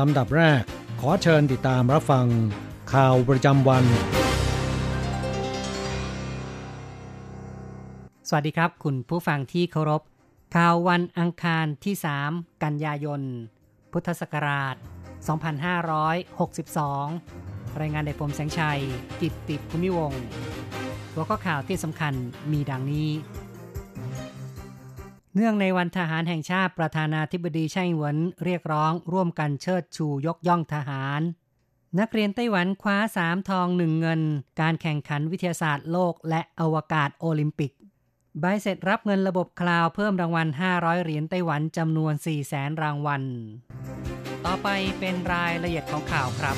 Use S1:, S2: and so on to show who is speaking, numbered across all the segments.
S1: ลำดับแรก ขอเชิญติดตามรับฟัง ข่าวประจำวัน
S2: สวัสดีครับ คุณผู้ฟังที่เคารพ ข่าววันอังคารที่ 3 กันยายน พุทธศักราช 2562 รายงานโดยผมแสงชัย กิตติภูมิวงศ์หัวข้อข่าวที่สำคัญมีดังนี้ เนื่องในวันทหารแห่งชาติประธานาธิบดีไช่หวนเรียกร้องร่วมกันเชิดชูยกย่องทหาร นักเรียนไต้หวันคว้า3ทอง1เงิน การแข่งขันวิทยาศาสตร์โลกและอวกาศโอลิมปิก ใบเสร็จรับเงินระบบคลาวเพิ่มรางวัล 500 เหรียญไต้หวันจำนวน4แสนรางวัล ต่อไปเป็นรายละเอียดของข่าวครับ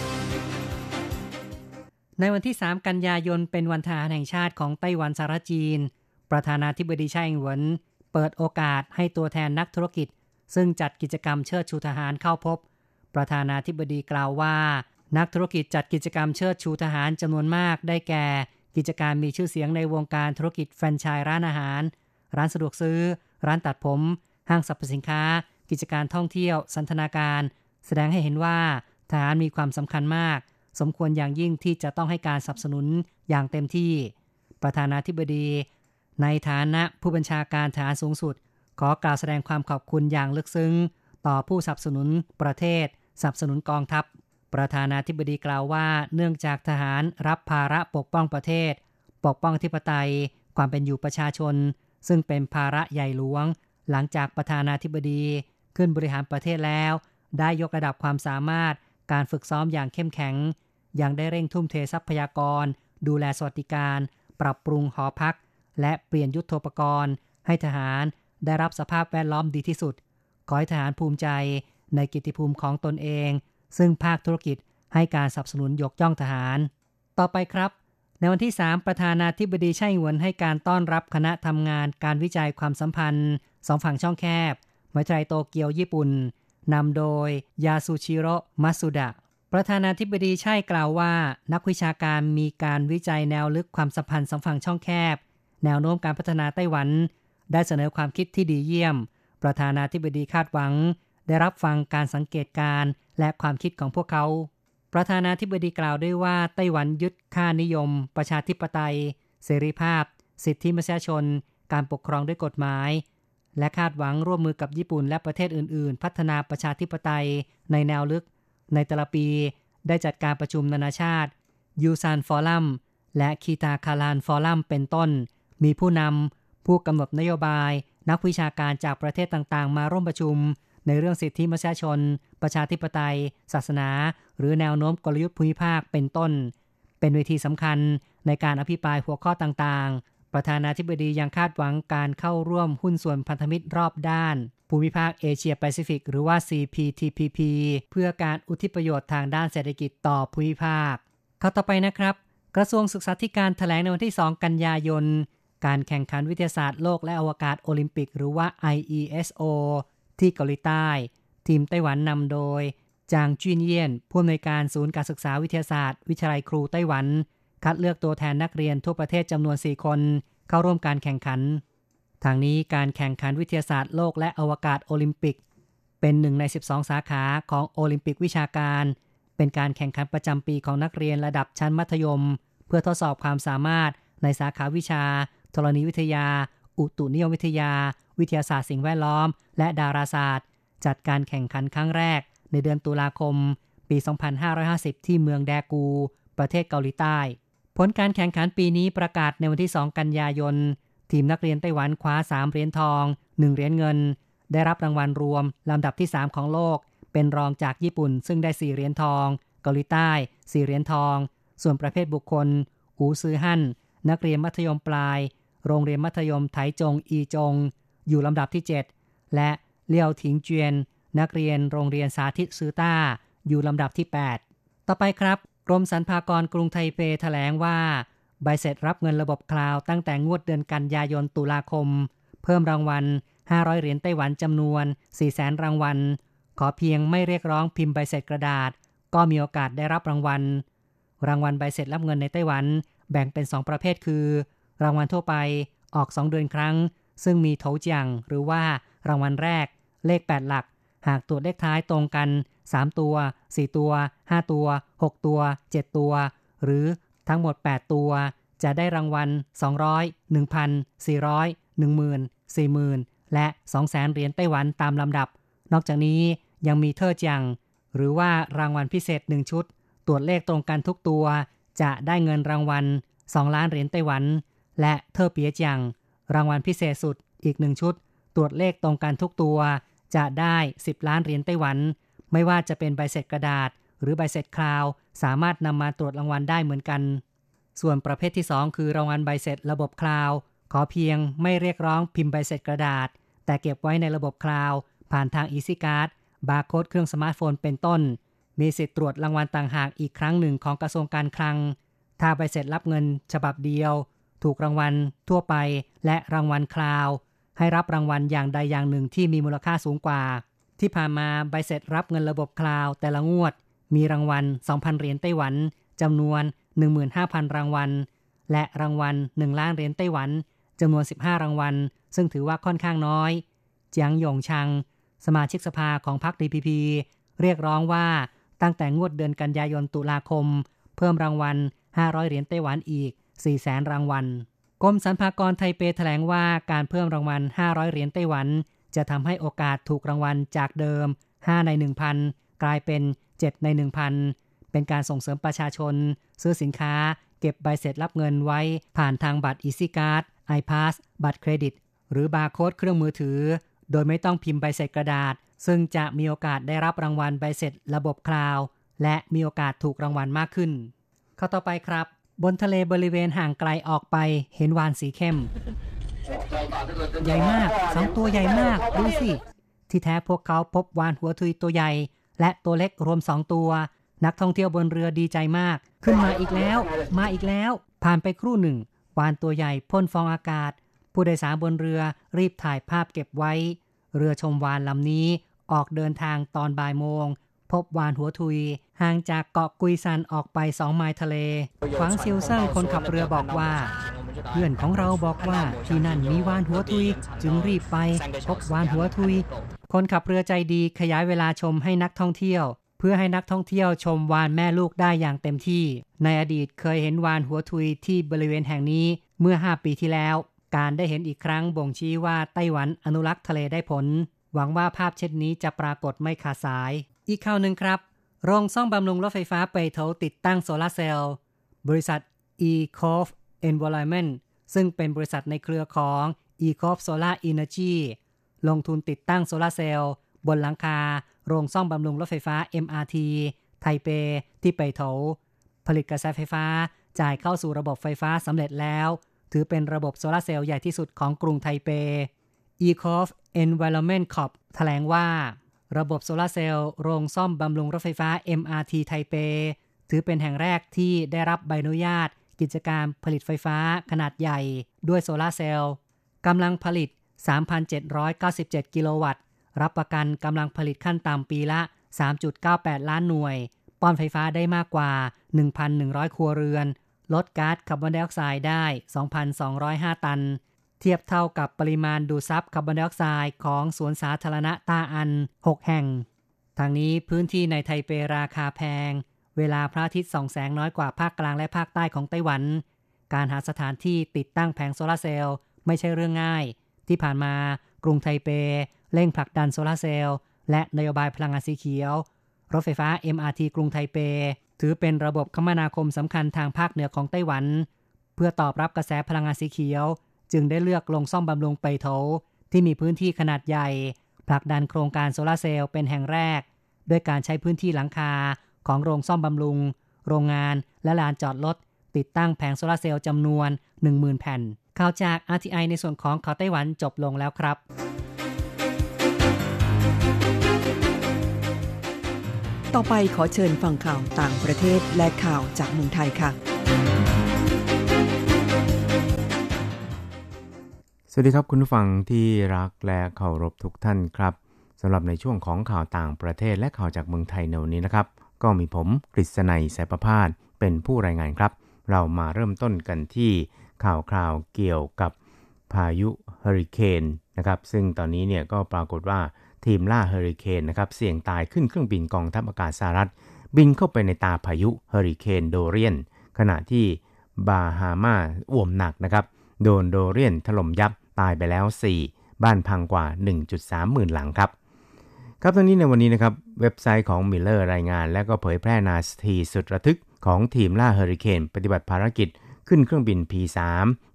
S2: ในวันที่ 3 กันยายนเป็นวันทหารแห่งชาติของไต้หวันสารจีน ประธานาธิบดีไช่เหวิน เปิดโอกาสให้ตัวแทนนักธุรกิจ ซึ่งจัดกิจกรรมเชิดชูทหารเข้าพบ ประธานาธิบดีกล่าวว่า นักธุรกิจจัดกิจกรรมเชิดชูทหารจำนวนมากได้แก่ กิจการมีชื่อเสียงในวงการธุรกิจแฟรนไชส์ร้านอาหาร ร้านสะดวกซื้อ ร้านตัดผม ห้างสรรพสินค้า กิจการท่องเที่ยว สันทนาการ แสดงให้เห็นว่าทหารมีความสำคัญมาก สมควรอย่างยิ่งที่จะต้องให้การสนับสนุนอย่างเต็มที่ ประธานาธิบดี ในฐานะผู้บัญชาการทหารสูงสุด ขอกล่าวแสดงความขอบคุณอย่างลึกซึ้ง ต่อผู้สนับสนุนประเทศสนับสนุนกองทัพ ประธานาธิบดีกล่าวว่า เนื่องจากทหารรับภาระปกป้องประเทศ ปกป้องธิปไตย ความเป็นอยู่ประชาชน ซึ่งเป็นภาระใหญ่หลวง หลังจากประธานาธิบดีขึ้นบริหารประเทศแล้ว ได้ยกระดับความสามารถการฝึกซ้อมอย่างเข้มแข็ง ยังได้เร่งทุ่มเททรัพยากร ดูแลสวัสดิการ ปรับปรุงหอพัก และเปลี่ยนยุทธปกรณ์ ให้ทหารได้รับสภาพแวดล้อมดีที่สุด ขอให้ทหารภูมิใจในกิติภูมิของตนเอง ซึ่งภาคธุรกิจให้การสนับสนุนยกย่องทหาร ต่อไปครับ ในวันที่ 3 ประธานาธิบดีไช่หวนให้การต้อนรับคณะทำงานการวิจัยความสัมพันธ์สองฝั่งช่องแคบมหาวิทยาลัยโตเกียวญี่ปุ่นนำโดยยาสุชิโรมัสุดะ ประธานาธิบดีใช่กล่าวว่า นักวิชาการมีการวิจัยแนวลึกความสัมพันธ์สองฝั่งช่องแคบ แนวโน้มการพัฒนาไต้หวัน ได้เสนอความคิดที่ดีเยี่ยม ประธานาธิบดีคาดหวัง ได้รับฟังการสังเกตการและความคิดของพวกเขา ประธานาธิบดีกล่าวด้วยว่าไต้หวันยึดค่านิยม ประชาธิปไตย เสรีภาพ สิทธิมนุษยชน การปกครองด้วยกฎหมาย และคาดหวังร่วมมือกับญี่ปุ่นและประเทศอื่น ๆ พัฒนาประชาธิปไตยในแนวลึก ในแต่ละปีได้จัดการประชุมนานาชาติยูซานฟอรัมและคีตาคารานฟอรัมเป็นต้น มีผู้นำผู้กำหนดนโยบาย นักวิชาการจากประเทศต่างๆ มาร่วมประชุม ในเรื่องสิทธิมนุษยชน ประชาธิปไตย ศาสนา หรือแนวโน้มกลยุทธ์ภูมิภาคเป็นต้น เป็นเวทีสำคัญในการอภิปรายหัวข้อต่างๆ ประธานาธิบดียังคาดหวังการเข้าร่วมหุ้นส่วนพันธมิตรรอบด้าน ภูมิภาคเอเชียแปซิฟิกหรือว่า CPTPP เพื่อการอุทิศประโยชน์ทางด้านเศรษฐกิจต่อภูมิภาค เข้าต่อไปนะครับ กระทรวงศึกษาธิการถแถลงในวันที่ 2 กันยายน การแข่งขันวิทยาศาสตร์โลกและอวกาศโอลิมปิก หรือว่า IESO ที่เกาหลีใต้ ทีมไต้หวันนำโดย จางจุนเยียนผู้อำนวยการศูนย์การศึกษาวิทยาศาสตร์ วิทยาลัยครูไต้หวัน คัดเลือกตัวแทนนักเรียนทั่วประเทศจำนวน 4 คน เข้าร่วมการแข่งขัน ทางนี้การแข่งขันวิทยาศาสตร์โลกและอวกาศโอลิมปิก เป็นหนึ่งใน 12 สาขาของโอลิมปิกวิชาการ เป็นการแข่งขันประจำปีของนักเรียนระดับชั้นมัธยม เพื่อทดสอบความสามารถในสาขาวิชา ธรณีวิทยา อุตุนิยมวิทยา วิทยาศาสตร์สิ่งแวดล้อม และดาราศาสตร์ จัดการแข่งขันครั้งแรก ในเดือนตุลาคม ปี 2550 ที่เมืองแดกู ประเทศเกาหลีใต้ ผลการแข่งขันปีนี้ประกาศในวันที่ 2 กันยายน ทีมนักเรียนไต้หวันคว้า 3 เหรียญทอง 1 เหรียญเงิน ได้รับรางวัลรวมลำดับที่ 3 ของโลก เป็นรองจากญี่ปุ่น ซึ่งได้ 4 เหรียญทอง เกาหลีใต้ 4 เหรียญทอง ส่วนประเภทบุคคลอูซือฮั่นนักเรียนมัธยมปลาย โรงเรียนมัธยมไถจงอีจง อยู่ลำดับที่ 7 และเลียวถิงเจียน นักเรียนโรงเรียนสาธิตซือต้า อยู่ลำดับที่ 8 ต่อไปครับ กรมสรรพากรกรุงไทเปแถลงว่า ใบเสร็จรับเงินระบบคลาวตั้งแต่งวดเดือนกันยายนตุลาคม เพิ่มรางวัล 500 เหรียญไต้หวันจำนวน 400,000 รางวัล ขอเพียงไม่เรียกร้องพิมพ์ใบเสร็จกระดาษ ก็มีโอกาสได้รับรางวัล รางวัลใบเสร็จรับเงินในไต้หวัน แบ่งเป็น 2 ประเภทคือ รางวัลทั่วไปออก 2 เดือนครั้ง ซึ่งมีโถจียงหรือว่ารางวัลแรก เลข 8 หลัก หากตัวเลขท้ายตรงกัน 3 ตัว 4 ตัว 5 ตัว 6 ตัว 7 ตัว หรือทั้งหมด 8 ตัว จะได้รางวัล 200 1,000 400 10,000 40,000 และ 200,000 เหรียญไต้หวันตามลำดับ นอกจากนี้ยังมีเทอร์จัง หรือว่ารางวัลพิเศษ 1 ชุดตรวจเลขตรงกันทุกตัว จะได้เงินรางวัล 2 ล้านเหรียญไต้หวัน และเทอร์เปียจัง รางวัลพิเศษสุดอีก1ชุด ตรวจเลขตรงกันทุกตัว จะได้ 10 ล้านเหรียญไต้หวัน ไม่ว่าจะเป็นใบเสร็จกระดาษ หรือใบเสร็จคลาว สามารถนำมาตรวจรางวัลได้เหมือนกัน ส่วนประเภทที่ 2 คือรางวัลใบเสร็จระบบคลาว ขอเพียงไม่เรียกร้องพิมพ์ใบเสร็จกระดาษ แต่เก็บไว้ในระบบ cloud ผ่านทาง Easy Card บาร์โค้ดเครื่องสมาร์ทโฟนเป็นต้น มีสิทธิ์ตรวจรางวัลต่างหากอีกครั้งหนึ่งของกระทรวงการคลัง ถ้าใบเสร็จรับเงินฉบับเดียว ถูกรางวัลทั่วไปและรางวัล cloud ให้รับรางวัลอย่างใดอย่างหนึ่งที่มีมูลค่าสูงกว่า ที่ผ่านมาใบเสร็จรับเงินระบบ cloud แต่ละงวด มีรางวัล 2,000 เหรียญไต้หวันจำนวน 15,000 รางวัล และรางวัล 1 ล้านเหรียญไต้หวันจำนวน 15 รางวัล ซึ่งถือว่าค่อนข้างน้อยเจียงหยงชัง สมาชิกสภาของพรรค DPP เรียกร้องว่าตั้งแต่งวดเดือนกันยายนตุลาคม เพิ่มรางวัล 500 เหรียญไต้หวันอีก 400,000รางวัล กรมสรรพากรไทเปแถลงว่าการเพิ่มรางวัล 500 เหรียญไต้หวัน จะทำให้โอกาสถูกรางวัลจากเดิม 5 ใน 1,000 กลายเป็น 7 ใน 1,000 เป็นการส่งเสริมประชาชน ซื้อสินค้า เก็บใบเสร็จรับเงินไว้ ผ่านทางบัตร Easy Card iPass บัตรเครดิต หรือบาร์โค้ดเครื่องมือถือ โดยไม่ต้องพิมพ์ใบเสร็จกระดาษ ซึ่งจะมีโอกาสได้รับรางวัลใบเสร็จระบบ cloud และมีโอกาสถูกรางวัลมากขึ้น ข่าวต่อไปครับ บนทะเลบริเวณห่างไกลออกไปเห็นวานสีเข้ม ใหญ่มากสองตัวใหญ่มาก ดูสิ ที่แท้พวกเขาพบวานหัวทุยตัวใหญ่ และตัวเล็กรวมสองตัว นักท่องเที่ยวบนเรือดีใจมาก ขึ้นมาอีกแล้ว มาอีกแล้ว ผ่านไปครู่หนึ่ง วานตัวใหญ่พ่นฟองอากาศ ผู้โดยสารบนเรือรีบถ่ายภาพเก็บไว้ เรือชมวานลำนี้ออกเดินทางตอนบ่ายโมง พบวานหัวทุย ห่างจากเกาะกุยซันออกไปสองไมล์ทะเลขวางซิลเซิงคนขับเรือบอกว่า เพื่อนของเราบอกว่าที่นั่นมีวานหัวทุย จึงรีบไปพบวานหัวทุย คนขับเรือใจดีขยายเวลาชมให้นักท่องเที่ยว เพื่อให้นักท่องเที่ยวชมวานแม่ลูกได้อย่างเต็มที่ ในอดีตเคยเห็นวานหัวทุยที่บริเวณแห่งนี้เมื่อ 5 ปีที่แล้ว การได้เห็นอีกครั้งบ่งชี้ว่าไต้หวันอนุรักษ์ทะเลได้ผล หวังว่าภาพเช่นนี้จะปรากฏไม่ขาดสาย อีกข่าวหนึ่งครับ โรงซ่อมบำรุงรถไฟฟ้าไปโถติดตั้งโซลาร์เซลล์ บริษัท e c o f Environment ซึ่งเป็นบริษัทในเครือของ e c o f Solar Energy ลงทุนติดตั้งโซลาร์เซลล์ บนหลังคา โรงซ่อมบำรุงรถไฟฟ้า MRT ไทเปที่ไปโถผลิตกระแสไฟฟ้าจ่ายเข้าสู่ระบบไฟฟ้าสำเร็จแล้ว ถือเป็นระบบโซลาร์เซลล์ใหญ่ที่สุดของกรุงไทเป e c o f Environment Corp แถลงว่า ระบบโซลาเซลล์โรงซ่อมบำรุงรถไฟฟ้า MRT ไทเป ถือเป็นแห่งแรกที่ได้รับใบอนุญาต กิจการผลิตไฟฟ้าขนาดใหญ่ ด้วยโซลาเซลล์กำลังผลิต 3,797 กิโลวัตต์ รับประกันกำลังผลิตขั้นต่ำปีละ 3.98 ล้านหน่วย ป้อนไฟฟ้าได้มากกว่า 1,100 ครัวเรือน ลดก๊าซคาร์บอนไดออกไซด์ได้ 2,205 ตัน เทียบเท่ากับปริมาณดูดซับคาร์บอนไดออกไซด์ของสวนสาธารณะต้าอัน 6 แห่ง ทางนี้พื้นที่ในไทเปราคาแพง เวลาพระอาทิตย์ส่องแสงน้อยกว่าภาคกลางและภาคใต้ของไต้หวัน การหาสถานที่ติดตั้งแผงโซลาร์เซลล์ไม่ใช่เรื่องง่าย ที่ผ่านมากรุงไทเป เร่งผลักดันโซลาร์เซลล์และนโยบายพลังงานสีเขียว รถไฟฟ้า MRT กรุงไทเป ถือเป็นระบบคมนาคมสำคัญทางภาคเหนือของไต้หวัน เพื่อตอบรับกระแสพลังงานสีเขียว จึงได้เลือกลงซ่อมบำรุงไปโถที่มีพื้นที่ขนาดใหญ่ ผลักดันโครงการโซลาเซลล์เป็นแห่งแรก ด้วยการใช้พื้นที่หลังคาของโรงซ่อมบำรุง โรงงานและลานจอดรถติดตั้งแผงโซลาเซลล์จำนวน 10,000 แผ่น ข่าวจาก RTI ในส่วนของข่าวไต้หวันจบลงแล้วครับ
S3: ต่อไปขอเชิญฟังข่าวต่างประเทศและข่าวจากเมืองไทยค่ะ
S4: สวัสดีครับคุณผู้ฟังที่รักและเคารพทุกท่านครับสำหรับในช่วงของข่าวต่างประเทศและข่าวจากเมืองไทยในวันนี้นะครับ ก็มีผมกฤษณัยสายประพาสเป็นผู้รายงานครับ เรามาเริ่มต้นกันที่ข่าวคราวเกี่ยวกับพายุเฮอริเคนนะครับซึ่งตอนนี้เนี่ยก็ปรากฏว่าทีมล่าเฮอริเคนนะครับเสี่ยงตายขึ้นเครื่องบินกองทัพอากาศสหรัฐ บินเข้าไปในตาพายุเฮอริเคนโดเรียน ขณะที่บาฮามาอ่วมหนักนะครับโดนโดเรียนถล่มยับ ตายไปแล้ว 4 บ้านพังกว่า 1.3 หมื่นหลังครับ ครับตอนนี้ในวันนี้นะครับ เว็บไซต์ของ Mirror รายงาน และก็เผยแพร่นาทีสุดระทึกของทีมล่าเฮอริเคนปฏิบัติภารกิจ ขึ้นเครื่องบิน P3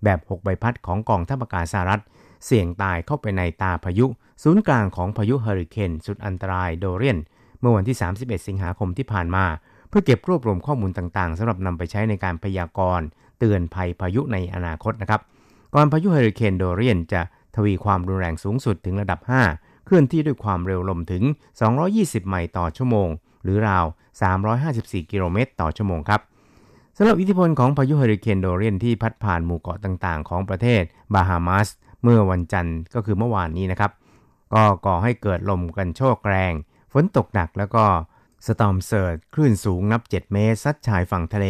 S4: แบบ 6 ใบพัดของกองทัพอากาศสหรัฐ เสี่ยงตายเข้าไปในตาพายุ ศูนย์กลางของพายุเฮอริเคนสุดอันตรายโดเรียน เมื่อวันที่ 31 สิงหาคมที่ผ่านมาเพื่อเก็บรวบรวมข้อมูลต่างๆสำหรับนำไปใช้ในการพยากรณ์ เตือนภัยพายุในอนาคตนะครับ ก่อนพายุเฮอริเคนโดเรียนจะทวีความรุนแรงสูงสุดถึงระดับ 5 เคลื่อนที่ด้วยความเร็วลมถึง 220 ไมล์ต่อชั่วโมง หรือราว 354 กิโลเมตรต่อชั่วโมงครับสำหรับอิทธิพลของพายุเฮอริเคนโดเรียนที่พัดผ่านหมู่เกาะต่างๆ ของประเทศบาฮามาสเมื่อวันจันทร์ก็คือเมื่อวานนี้นะครับก็ก่อให้เกิดลมกันโชกแรง ฝนตกหนักแล้วก็สตอมเซิร์ดคลื่นสูงนับ 7 เมตรซัดชายฝั่งทะเล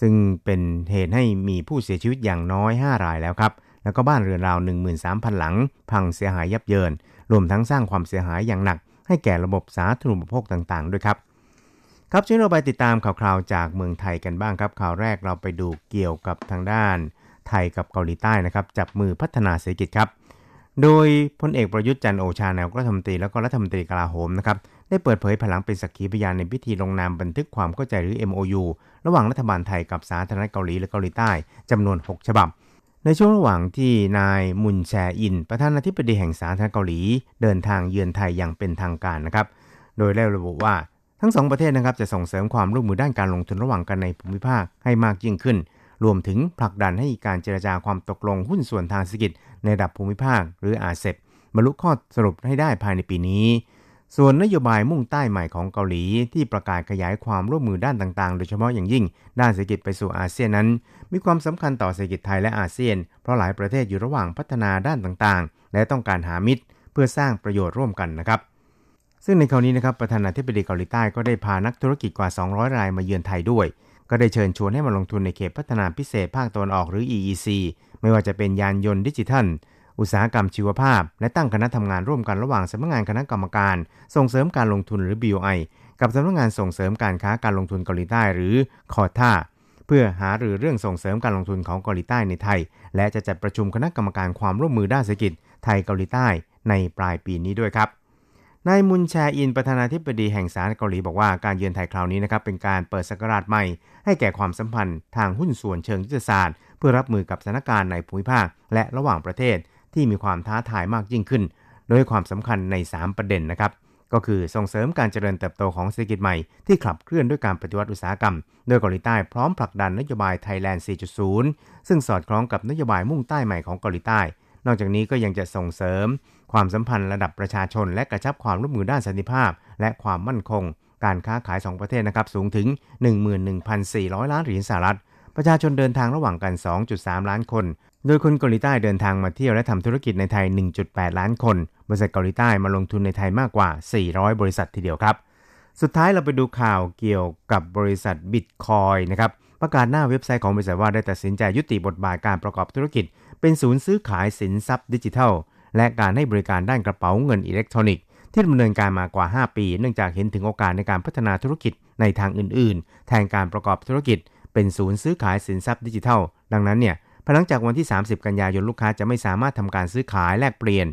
S4: ซึ่งเป็นเหตุให้มีผู้เสียชีวิตอย่างน้อย 5 รายแล้วครับ แล้วก็บ้านเรือนราว 13,000 หลัง พังเสียหายยับเยิน รวมทั้งสร้างความเสียหายอย่างหนัก ให้แก่ระบบสาธารณูปโภคต่างๆ ด้วยครับ ครับช่วยเราไปติดตามข่าวคราวจากเมืองไทยกันบ้างครับ ข่าวแรกเราไปดูเกี่ยวกับทางด้าน ไทยกับเกาหลีใต้นะครับจับมือพัฒนาเศรษฐกิจครับ โดยพลเอกประยุทธ์จันโอชานายกรัฐมนตรีแล้วก็รัฐมนตรีกลาโหมนะครับ ได้เปิดเผยพลังเป็นสักขีพยานในพิธีลงนามบันทึกความเข้าใจหรือ MOU ระหว่างรัฐบาลไทยกับสาธารณรัฐเกาหลีและเกาหลีใต้จำนวน 6 ฉบับ ในช่วงระหว่างที่นายมุนแชอิน ประธานาธิบดีแห่งสาธารณรัฐเกาหลี เดินทางเยือนไทยอย่างเป็นทางการนะครับ โดยได้ระบุว่าทั้งสองประเทศนะครับจะส่งเสริมความร่วมมือด้านการลงทุนระหว่างกันในภูมิภาคให้มากยิ่งขึ้น รวมถึงผลักดันให้การเจรจาความตกลงหุ้นส่วนทางเศรษฐกิจในระดับภูมิภาคหรืออาเซบบรรลุข้อสรุปให้ได้ภายในปีนี้ ส่วนนโยบายมุ่งใต้ใหม่ของเกาหลีที่ประกาศขยายความร่วมมือด้านต่างๆ โดยเฉพาะอย่างยิ่ง ด้านเศรษฐกิจไปสู่อาเซียนนั้น มีความสำคัญต่อเศรษฐกิจไทยและอาเซียน เพราะหลายประเทศอยู่ระหว่างพัฒนาด้านต่างๆ และต้องการหามิตร เพื่อสร้างประโยชน์ร่วมกันนะครับ ซึ่งในคราวนี้นะครับประธานาธิบดีเกาหลีใต้ก็ได้พานักธุรกิจกว่า 200 รายมาเยือนไทยด้วย ก็ได้เชิญชวนให้มาลงทุนในเขตพัฒนาพิเศษภาคตะวันออกหรือ EEC ไม่ว่าจะเป็นยานยนต์ดิจิทัล อุตสาหกรรมชีวภาพ และตั้งคณะทำงานร่วมกันระหว่างสำนักงานคณะกรรมการ ส่งเสริมการลงทุนหรือ BOI กับสำนักงานส่งเสริมการค้าการลงทุนเกาหลีใต้หรือคอท่าเพื่อหารือเรื่องส่งเสริมการลงทุนของเกาหลีใต้ในไทย และจะจัดประชุมคณะกรรมการความร่วมมือด้านเศรษฐกิจไทยเกาหลีใต้ในปลายปีนี้ด้วยครับนายมุนแชอินประธานาธิบดีแห่งสาธารณรัฐเกาหลีบอกว่าการเยือนไทยคราวนี้นะครับเป็นการเปิดสกราชใหม่ ให้แก่ความสัมพันธ์ทางหุ้นส่วนเชิงยุทธศาสตร์ เพื่อรับมือกับสถานการณ์ในภูมิภาคและระหว่างประเทศ ที่มีความท้าทายมากยิ่งขึ้น โดยความสำคัญใน 3 ประเด็นนะครับ ก็คือส่งเสริมการเจริญเติบโตของเศรษฐกิจใหม่ที่ขับเคลื่อนด้วยการปฏิวัติอุตสาหกรรม โดยเกาหลีใต้พร้อมผลักดันนโยบายไทยแลนด์ 4.0 ซึ่งสอดคล้องกับนโยบายมุ่งใต้ใหม่ของเกาหลีใต้ นอกจากนี้ก็ยังจะส่งเสริม ความสัมพันธ์ระดับประชาชน และกระชับความร่วมมือด้านสันติภาพ และความมั่นคง การค้าขาย 2 ประเทศนะครับสูงถึง 11,400 ล้านเหรียญสหรัฐประชาชนเดินทางระหว่างกัน 2.3 ล้านคน โดยคนเกาหลีใต้เดินทางมาเที่ยวและทำธุรกิจในไทย 1.8 ล้านคน บริษัทเกาหลีใต้มาลงทุนในไทยมากกว่า 400 บริษัททีเดียวครับ สุดท้ายเราไปดูข่าวเกี่ยวกับบริษัทบิตคอยนะครับ ประกาศหน้าเว็บไซต์ของบริษัทว่าได้ตัดสินใจยุติบทบาทการประกอบธุรกิจ เป็นศูนย์ซื้อขายสินทรัพย์ดิจิทัล และการให้บริการด้านกระเป๋าเงินอิเล็กทรอนิกส์ที่ดำเนินการมากว่า 5 ปี เนื่องจากเห็นถึงโอกาสในการพัฒนาธุรกิจในทางอื่น ๆ แทนการประกอบธุรกิจ เป็นศูนย์ซื้อขายสินทรัพย์ดิจิทัล ดังนั้นเนี่ย พลังจากวันที่ 30 กันยายนลูกค้าจะไม่สามารถทำการซื้อขายแลกเปลี่ยน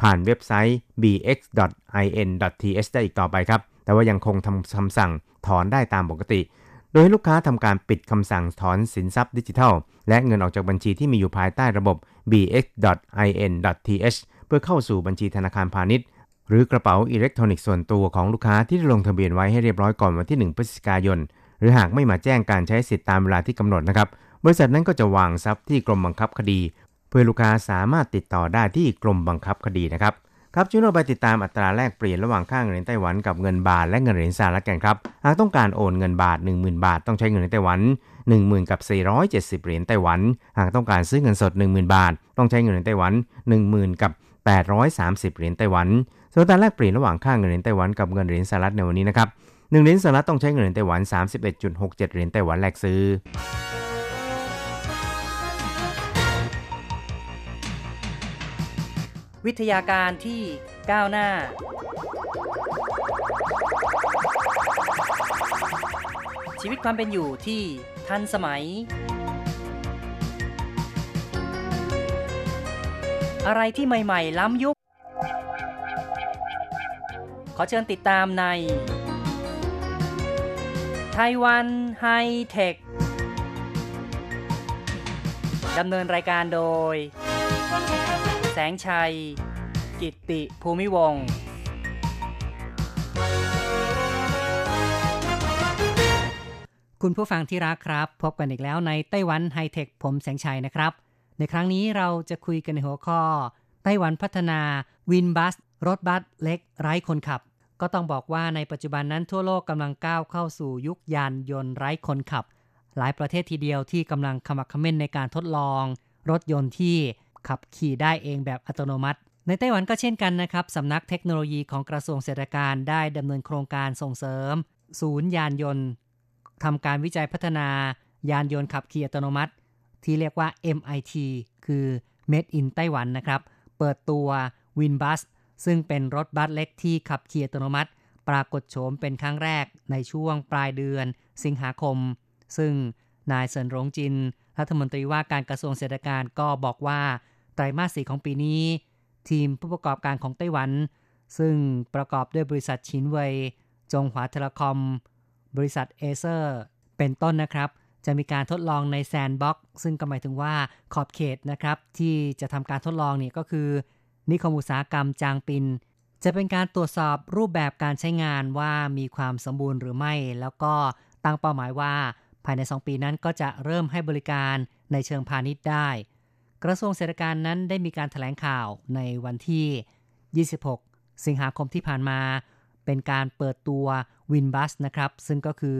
S4: ผ่านเว็บไซต์ bx.in.th ได้อีกต่อไปครับ แต่ว่ายังคงทำคำสั่งถอนได้ตามปกติ โดยให้ลูกค้าทำการปิดคำสั่งถอนสินทรัพย์ดิจิทัล และเงินออกจากบัญชีที่มีอยู่ภายใต้ระบบ bx.in.th เพื่อเข้าสู่บัญชีธนาคารพาณิชย์ หรือกระเป๋าอิเล็กทรอนิกส์ส่วนตัวของลูกค้าที่ได้ลงทะเบียนไว้ให้เรียบร้อยก่อนวันที่ 1 พฤศจิกายน หรือหากไม่มาแจ้งการใช้สิทธิตามเวลาที่กำหนดนะครับ บริษัทนั้นก็จะวางทรัพย์ที่กรมบังคับคดี เพื่อลูกค้าสามารถติดต่อได้ที่กรมบังคับคดีนะครับครับช่วยเราไปติดตามอัตราแลกเปลี่ยนระหว่างค่าเงินเหรียญไต้หวันกับเงินบาทและเงินเหรียญสหรัฐกันครับหากต้องการโอนเงินบาท 10,000 บาทต้องใช้เงินไต้หวัน 10,000กับ470เหรียญไต้หวัน หากต้องการซื้อเงินสด 10,000 บาท ต้องใช้เงินไต้หวัน 10,000กับ830เหรียญไต้หวันส่วนอัตราแลกเปลี่ยนระหว่างค่าเงินเหรียญไต้หวันกับเงินเหรียญสหรัฐในวันนี้นะครับ1เหรียญสหรัฐต้องใช้เงินเหรียญไต้หวัน31.67เหรียญไต้หวันแลกซื้อ
S2: วิทยาการที่ก้าวหน้า ชีวิตความเป็นอยู่ที่ทันสมัย อะไรที่ใหม่ ๆ ล้ำยุค ขอเชิญติดตามในไต้หวันไฮเทคดำเนินรายการโดย แสงชัย กิตติภูมิวงศ์คุณผู้ฟังที่รักครับ พบกันอีกแล้วในไต้หวันไฮเทคผมแสงชัยนะครับ ในครั้งนี้เราจะคุยกันในหัวข้อ ไต้หวันพัฒนาวินบัส รถบัสเล็กไร้คนขับ ก็ต้องบอกว่าในปัจจุบันนั้นทั่วโลกกำลังก้าวเข้าสู่ยุคยานยนต์ไร้คนขับ หลายประเทศทีเดียวที่กำลังขมักขม้นในการทดลอง รถยนต์ที่ ขับขี่ได้เองแบบอัตโนมัติ ในไต้หวันก็เช่นกันนะครับสำนักเทคโนโลยีของกระทรวงเศรษฐการได้ดำเนินโครงการส่งเสริม ศูนย์ยานยนต์ทำการวิจัยพัฒนายานยนต์ขับขี่อัตโนมัติ ที่เรียกว่า MIT คือ Made in ไต้หวันนะครับ เปิดตัว WinBus ซึ่งเป็นรถบัสเล็กที่ขับขี่อัตโนมัติ ปรากฏโฉมเป็นครั้งแรกในช่วงปลายเดือน สิงหาคม ซึ่งนายเซินหลงจิน รัฐมนตรีว่าการกระทรวงเศรษฐการก็บอกว่า ไตรมาสสี่ของปีนี้ ทีมผู้ประกอบการของไต้หวัน ซึ่งประกอบด้วยบริษัทชินเวยจงหวา Telecom บริษัท Acer เป็นต้นนะครับ จะมีการทดลองใน sandbox ซึ่งก็หมายถึงว่าขอบเขตนะครับ ที่จะทำการทดลองนี่ก็คือ นิคมอุตสาหกรรมจางปิน จะเป็นการตรวจสอบรูปแบบการใช้งานว่ามีความสมบูรณ์หรือไม่ แล้วก็ตั้งเป้าหมายว่า ภายใน 2 ปีนั้นก็จะเริ่มให้บริการในเชิงพาณิชย์ได้ กระทรวงเศรษฐการนั้นได้มีการถแถลงข่าวในวันที่ 26 สิงหาคมที่ผ่านมา เป็นการเปิดตัววินบัสนะครับ ซึ่งก็คือ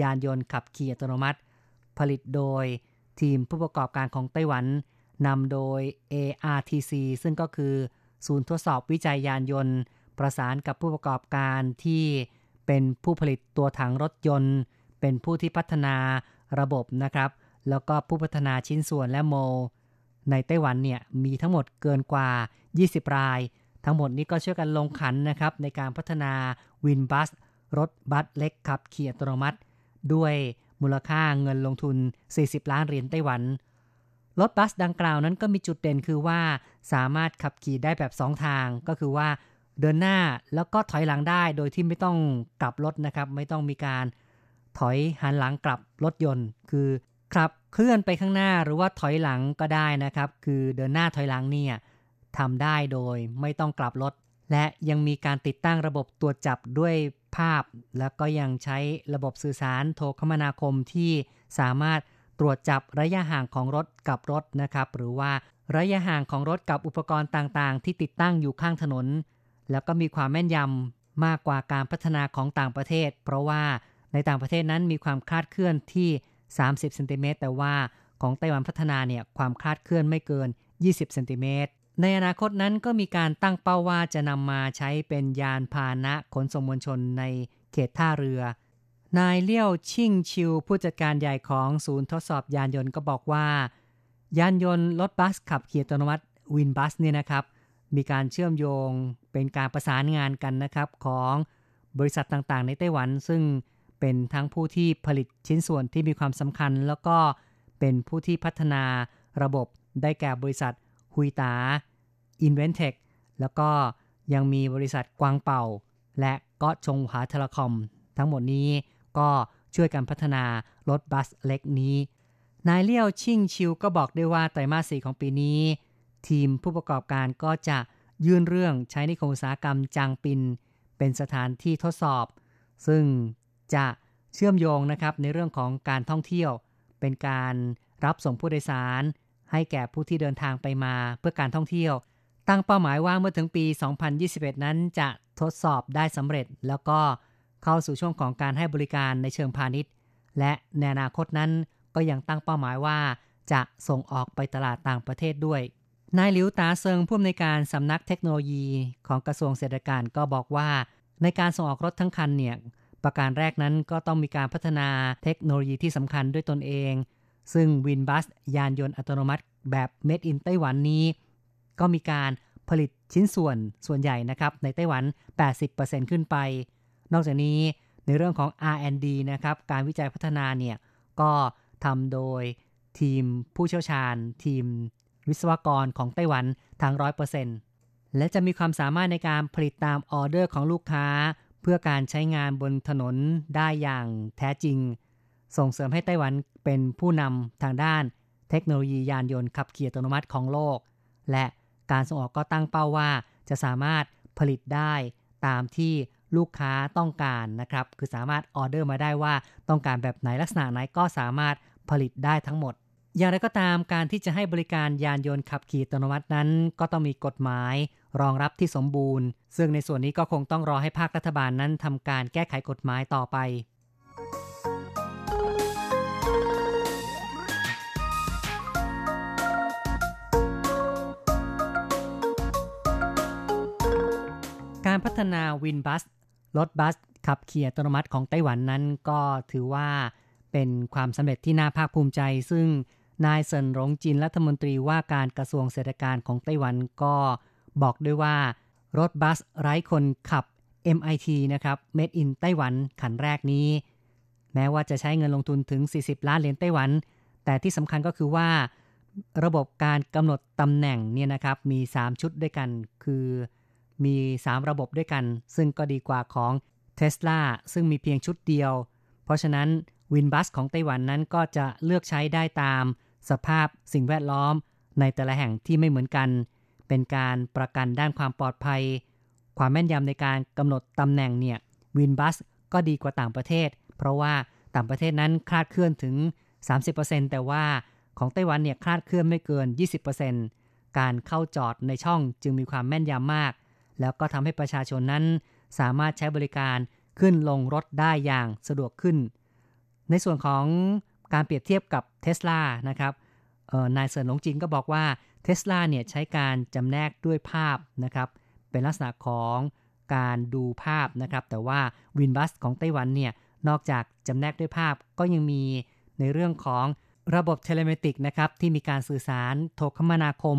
S2: ยานยนต์ขับขี่อัตโนมัติ ผลิตโดยทีมผู้ประกอบการของไต้หวันนำโดย ARTC ซึ่งก็คือศูนย์ทดสอบวิจัยยานยนต์ ประสานกับผู้ประกอบการที่เป็นผู้ผลิตตัวถังรถยนต์ เป็นผู้ที่พัฒนาระบบนะครับ แล้วก็ผู้พัฒนาชิ้นส่วนและโม ในไต้หวันเนี่ยมีทั้งหมดเกินกว่า 20 ราย ทั้งหมดนี้ก็ช่วยกันลงขันนะครับในการพัฒนาวินบัส รถบัสเล็กขับขี่อัตโนมัติ ด้วยมูลค่าเงินลงทุน 40 ล้านเหรียญไต้หวัน รถบัสดังกล่าวนั้นก็มีจุดเด่นคือว่าสามารถขับขี่ได้แบบ 2 ทาง ก็คือว่าเดินหน้าแล้วก็ถอยหลังได้โดยที่ไม่ต้องกลับรถนะครับ ไม่ต้องมีการถอยหันหลังกลับรถยนต์ คือ ขับ เคลื่อนไปข้างหน้าหรือว่าถอยหลังก็ได้นะครับ คือเดินหน้าถอยหลังเนี่ยทำได้โดยไม่ต้องกลับรถ และยังมีการติดตั้งระบบตรวจจับด้วยภาพ แล้วก็ยังใช้ระบบสื่อสารโทรคมนาคมที่สามารถตรวจจับระยะห่างของรถกับรถนะครับ หรือว่าระยะห่างของรถกับอุปกรณ์ต่างๆ ที่ติดตั้งอยู่ข้างถนน แล้วก็มีความแม่นยำมากกว่าการพัฒนาของต่างประเทศ เพราะว่าในต่างประเทศนั้นมีความคลาดเคลื่อนที่ 30เซนติเมตรแต่ว่าของไต้หวันพัฒนาเนี่ยความคลาดเคลื่อนไม่เกิน 20เซนติเมตรในอนาคตนั้นก็มีการตั้งเป้าว่าจะนำมาใช้เป็นยานพาหนะขนส่งมวลชนในเขตท่าเรือ นายเลี้ยวชิ่งชิว ผู้จัดการใหญ่ของศูนย์ทดสอบยานยนต์ก็บอกว่า ยานยนต์รถบัสขับขี่อัตโนมัติวินบัสเนี่ยนะครับ มีการเชื่อมโยงเป็นการประสานงานกันนะครับของบริษัทต่างๆ ในไต้หวัน ซึ่ง เป็นทั้งผู้ที่ผลิตชิ้นส่วนที่มีความสำคัญ แล้วก็เป็นผู้ที่พัฒนาระบบได้แก่บริษัทฮุยตา Inventec แล้วก็ยังมีบริษัทกวางเป่า และก็ชงหาเทเลคอม ทั้งหมดนี้ก็ช่วยกันพัฒนารถบัสเล็กนี้ นายเลี้ยวชิงชิวก็บอกด้วยว่าไตรมาสสี่ของปีนี้ ทีมผู้ประกอบการก็จะยื่นเรื่องใช้ในโครงสาหกรรมจางปิน เป็นสถานที่ทดสอบ ซึ่ง จะเชื่อมโยงนะครับในเรื่องของการท่องเที่ยว เป็นการรับส่งผู้โดยสาร ให้แก่ผู้ที่เดินทางไปมาเพื่อการท่องเที่ยว ตั้งเป้าหมายว่าเมื่อถึงปี 2021 นั้นจะทดสอบได้สำเร็จ แล้วก็เข้าสู่ช่วงของการให้บริการในเชิงพาณิชย์ และในอนาคตนั้นก็ยังตั้งเป้าหมายว่าจะส่งออกไปตลาดต่างประเทศด้วย นายหลิวตาเซิงผู้อำนวยการสำนักเทคโนโลยีของกระทรวงเศรษฐกิจก็บอกว่า ในการส่งออกรถทั้งคันเนี่ย ประการแรกนั้นก็ต้องมีการพัฒนาเทคโนโลยีที่สำคัญด้วยตนเอง ซึ่งวินบัสยานยนต์อัตโนมัติแบบ Made in ไต้หวันนี้ ก็มีการผลิตชิ้นส่วนส่วนใหญ่นะครับ ในไต้หวัน 80%ขึ้นไป นอกจากนี้ในเรื่องของ R&D นะครับ การวิจัยพัฒนาเนี่ย ก็ทำโดยทีมผู้เชี่ยวชาญ ทีมวิศวกรของไต้หวันทั้ง 100%และจะมีความสามารถในการผลิตตามออเดอร์ของลูกค้า เพื่อการใช้งานบนถนนได้อย่างแท้จริง ส่งเสริมให้ไต้หวันเป็นผู้นำทางด้านเทคโนโลยียานยนต์ขับขี่อัตโนมัติของโลก และการส่งออกก็ตั้งเป้าว่าจะสามารถผลิตได้ตามที่ลูกค้าต้องการนะครับ คือสามารถออเดอร์มาได้ว่าต้องการแบบไหนลักษณะไหนก็สามารถผลิตได้ทั้งหมด อย่างไรก็ตามการที่จะให้บริการยานยนต์ขับขี่อัตโนมัตินั้น ก็ต้องมีกฎหมาย รองรับที่สมบูรณ์ ซึ่งในส่วนนี้ก็คงต้องรอให้ภาครัฐบาลนั้นทำการแก้ไขกฎหมายต่อไปการพัฒนาวินบัสรถบัส ขับขี่อัตโนมัติของไต้หวันนั้นก็ถือว่าเป็นความสำเร็จที่น่าภาคภูมิใจ ซึ่งนายเซินหลงจินรัฐมนตรีว่าการกระทรวงเศรษฐกิจของไต้หวันก็ บอกด้วยว่ารถบัสไร้คนขับ MIT นะครับ Made in ไต้หวันขันแรกนี้ แม้ว่าจะใช้เงินลงทุนถึง 40 ล้านเหรียญไต้หวัน แต่ที่สำคัญก็คือว่า ระบบการกำหนดตำแหน่งเนี่ยนะครับมี 3 ชุดด้วยกัน คือมี 3 ระบบด้วยกัน ซึ่งก็ดีกว่าของ Tesla ซึ่งมีเพียงชุดเดียว เพราะฉะนั้นวินบัสของไต้หวันนั้นก็จะเลือกใช้ได้ตาม สภาพสิ่งแวดล้อมในแต่ละแห่งที่ไม่เหมือนกัน เป็นการประกันด้านความปลอดภัย ความแม่นยำในการกำหนดตำแหน่งเนี่ยวินบัสก็ดีกว่าต่างประเทศ เพราะว่าต่างประเทศนั้นคลาดเคลื่อนถึง 30%แต่ว่าของไต้หวันเนี่ยคลาดเคลื่อนไม่เกิน 20%การเข้าจอดในช่องจึงมีความแม่นยำมาก แล้วก็ทำให้ประชาชนนั้น สามารถใช้บริการขึ้นลงรถได้อย่างสะดวกขึ้น ในส่วนของการเปรียบเทียบกับเท s l a นะครับนายเซินหลงจินก็บอกว่า เท s l a เนี่ยใช้การจำแนกด้วยภาพนะครับ เป็นลักษณะของการดูภาพนะครับ แต่ว่า WinBus ของไต้หวันเนี่ย นอกจากจำแนกด้วยภาพก็ยังมีในเรื่องของระบบ telematics นะครับ ที่มีการสื่อสารโทรคมนาคม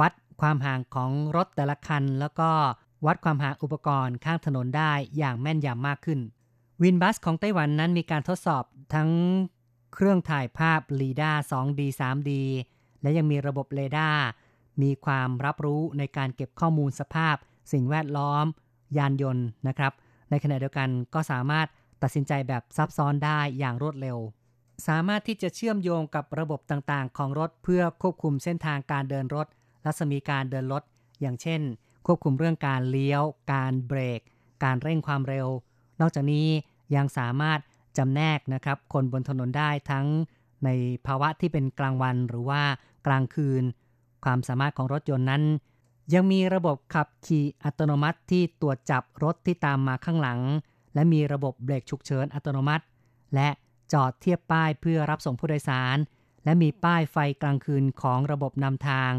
S2: วัดความห่างของรถแต่ละคัน แล้วก็วัดความห่างอุปกรณ์ข้างถนนได้อย่างแม่นยำมากขึ้นวินบัสของไต้หวันนั้นมีการทดสอบทั้งเครื่องถ่ายภาพลีดา 2D 3D และยังมีระบบเรดาร์มีความรับรู้ในการเก็บข้อมูลสภาพ สิ่งแวดล้อม ยานยนต์นะครับ ในขณะเดียวกันก็สามารถตัดสินใจแบบซับซ้อนได้อย่างรวดเร็ว สามารถที่จะเชื่อมโยงกับระบบต่างๆ ของรถเพื่อควบคุมเส้นทางการเดินรถรัศมีการเดินรถ อย่างเช่น ควบคุมเรื่องการเลี้ยว การเบรก การเร่งความเร็ว นอกจากนี้ยังสามารถจำแนกนะครับ คนบนถนนได้ทั้ง ในภาวะที่เป็นกลางวันหรือว่ากลางคืน ความสามารถของรถยนต์นั้น ยังมีระบบขับขี่อัตโนมัติที่ตรวจจับรถที่ตามมาข้างหลัง และมีระบบเบรกฉุกเฉินอัตโนมัติ และจอดเทียบป้ายเพื่อรับส่งผู้โดยสาร และมีป้ายไฟกลางคืนของระบบนำทาง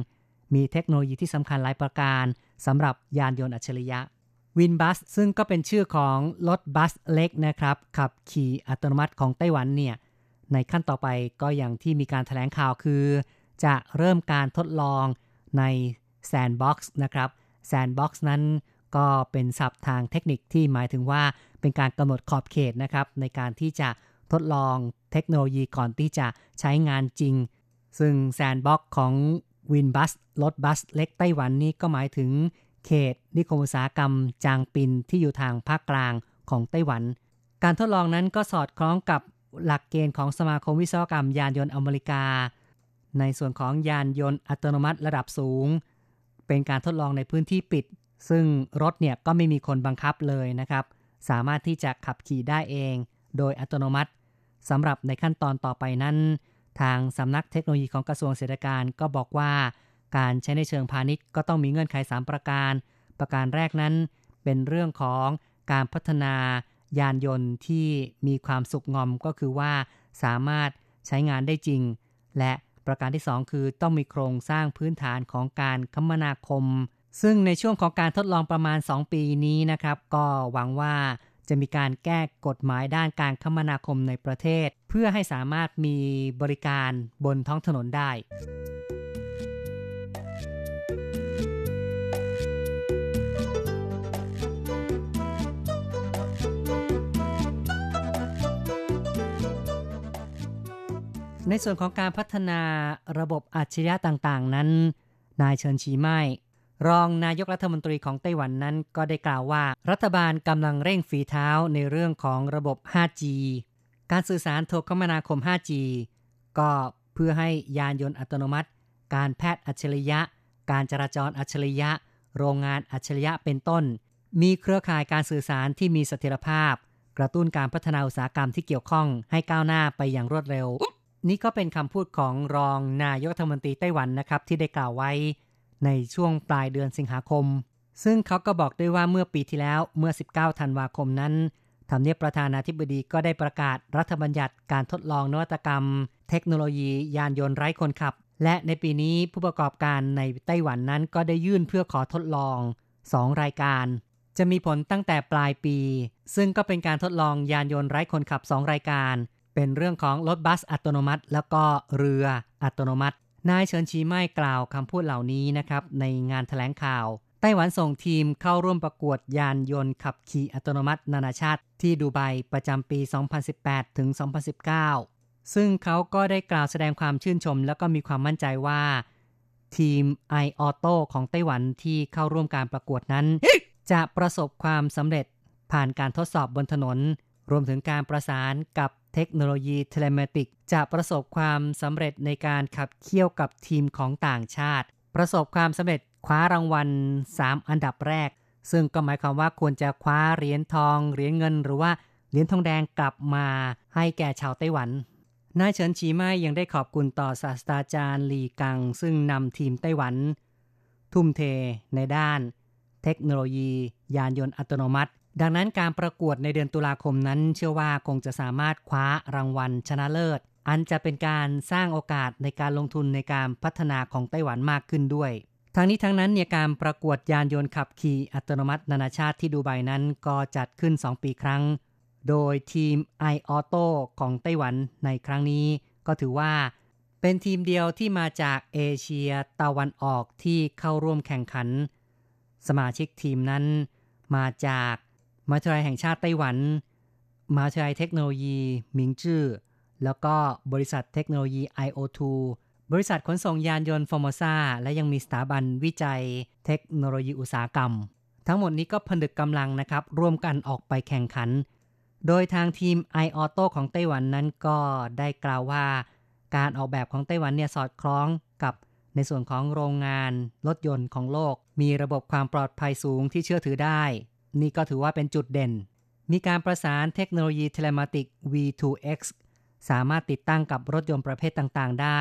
S2: มีเทคโนโลยีที่สำคัญหลายประการสำหรับยานยนต์อัจฉริยะ WinBus ซึ่งก็เป็นชื่อของรถบัสเล็กนะครับ ขับขี่อัตโนมัติของไต้หวันเนี่ย ในขั้นต่อไปก็อย่างที่มีการถแถลงข่าวคือ จะเริ่มการทดลองใน sandbox นะครับ sandbox นั้นก็เป็นศัพท์ทางเทคนิคที่หมายถึงว่าเป็นการกำหนดขอบเขตนะครับ ในการที่จะทดลองเทคโนโลยีก่อนที่จะใช้งานจริง ซึ่ง sandbox ของ WinBus รถบัสเล็กไต้หวันนี้ก็หมายถึงเขตนิคมอุตสาหกรรมจางปินที่อยู่ทางภาคกลางของไต้หวัน การทดลองนั้นก็สอดคล้องกับ หลักเกณฑ์ของสมาคมวิศวกรรมยานยนต์อเมริกา ในส่วนของยานยนต์อัตโนมัติระดับสูง เป็นการทดลองในพื้นที่ปิด ซึ่งรถเนี่ยก็ไม่มีคนบังคับเลยนะครับ สามารถที่จะขับขี่ได้เอง โดยอัตโนมัติสำหรับในขั้นตอนต่อไปนั้น ทางสำนักเทคโนโลยีของกระทรวงเศรษฐการก็บอกว่าการใช้ในเชิงพาณิชย์ก็ต้องมีเงื่อนไข 3 ประการ ประการแรกนั้น เป็นเรื่องของการพัฒนา ยานยนต์ที่มีความสุกงอมก็คือว่าสามารถใช้งานได้จริง และประการที่ 2 คือต้องมีโครงสร้างพื้นฐานของการคมนาคม ซึ่งในช่วงของการทดลองประมาณ 2 ปีนี้นะครับ ก็หวังว่าจะมีการแก้กฎหมายด้านการคมนาคมในประเทศ เพื่อให้สามารถมีบริการบนท้องถนนได้ ในส่วนของการพัฒนาระบบอัจฉริยะต่างๆ นั้น นายเฉินชีไม้รองนายกรัฐมนตรีของไต้หวันนั้นก็ได้กล่าวว่า รัฐบาลกำลังเร่งฝีเท้าในเรื่องของระบบ 5G การสื่อสารโทรคมนาคม 5G ก็เพื่อให้ยานยนต์อัตโนมัติ การแพทย์อัจฉริยะ การจราจรอัจฉริยะ โรงงานอัจฉริยะเป็นต้น มีเครือข่ายการสื่อสารที่มีเสถียรภาพ กระตุ้นการพัฒนาอุตสาหกรรมที่เกี่ยวข้องให้ก้าวหน้าไปอย่างรวดเร็ว นี่ก็เป็นคำพูดของรองนายกรัฐมนตรีไต้หวันนะครับ ที่ได้กล่าวไว้ในช่วงปลายเดือนสิงหาคม ซึ่งเขาก็บอกด้วยว่าเมื่อปีที่แล้วเมื่อ 19 ธันวาคมนั้นทำเนียบประธานาธิบดีก็ได้ประกาศรัฐบัญญัติการทดลองนวัตกรรม เทคโนโลยียานยนต์ไร้คนขับ และในปีนี้ผู้ประกอบการในไต้หวันนั้นก็ได้ยื่นเพื่อขอทดลอง 2 รายการ จะมีผลตั้งแต่ปลายปี ซึ่งก็เป็นการทดลองยานยนต์ไร้คนขับ 2 รายการ เป็นเรื่องของรถบัสอัตโนมัติ แล้วก็เรืออัตโนมัติ นายเฉินชีไม่กล่าวคำพูดเหล่านี้นะครับ ในงานถแถลงข่าว ไต้หวันส่งทีมเข้าร่วมประกวดยานยนต์ขับขี่อัตโนมัติ นานาชาติ ที่ดูไบประจำปี 2018 ถึง 2019 ซึ่งเขาก็ได้กล่าวแสดงความชื่นชม แล้วก็มีความมั่นใจว่า ทีม i Auto ของไต้หวันที่เข้าร่วมการประกวดนั้น จะประสบความสำเร็จผ่านการทดสอบบนถนน รวมถึงการประสานกับ เทคโนโลยีเทเลเมติก จะประสบความสำเร็จในการขับเคี่ยวกับทีมของต่างชาติ ประสบความสำเร็จคว้ารางวัล 3 อันดับแรก ซึ่งก็หมายความว่าควรจะคว้าเหรียญทอง เหรียญเงิน หรือว่าเหรียญทองแดงกลับมาให้แก่ชาวไต้หวันนายเฉินฉีไม้ยังได้ขอบคุณต่อศาสตราจารย์หลีกัง ซึ่งนำทีมไต้หวัน ทุ่มเทในด้าน เทคโนโลยี ยานยนต์อัตโนมัติ ดังนั้นการประกวดในเดือนตุลาคมนั้นเชื่อว่าคงจะสามารถคว้ารางวัลชนะเลิศ อันจะเป็นการสร้างโอกาสในการลงทุนในการพัฒนาของไต้หวันมากขึ้นด้วย ทั้งนี้ทั้งนั้นเนี่ยการประกวดยานยนต์ขับขี่อัตโนมัตินานาชาติที่ดูไบนั้นก็จัดขึ้น 2 ปีครั้ง โดยทีม i Auto ของไต้หวันในครั้งนี้ ก็ถือว่า เป็นทีมเดียวที่มาจากเอเชียตะวันออกที่เข้าร่วมแข่งขัน สมาชิกทีมนั้นมาจาก มหาวิทยาลัยแห่งชาติไต้หวันมหาวิทยาลัยเทคโนโลยีหมิงจื้อแล้วก็บริษัทเทคโนโลยี IO2 บริษัทขนส่งยานยนต์ฟอร์มซาและยังมีสถาบันวิจัยเทคโนโลยีอุตสาหกรรม ทั้งหมดนี้ก็ผนึกกำลังนะครับ ร่วมกันออกไปแข่งขัน โดยทางทีม iAuto ของไต้หวันนั้นก็ได้กล่าวว่า การออกแบบของไต้หวันเนี่ยสอดคล้องกับในส่วนของโรงงาน รถยนต์ของโลก มีระบบความปลอดภัยสูงที่เชื่อถือได้ นี่ก็ถือว่าเป็นจุดเด่น มีการประสานเทคโนโลยีเทเลมาติก V2X สามารถติดตั้งกับรถยนต์ประเภทต่างๆ ได้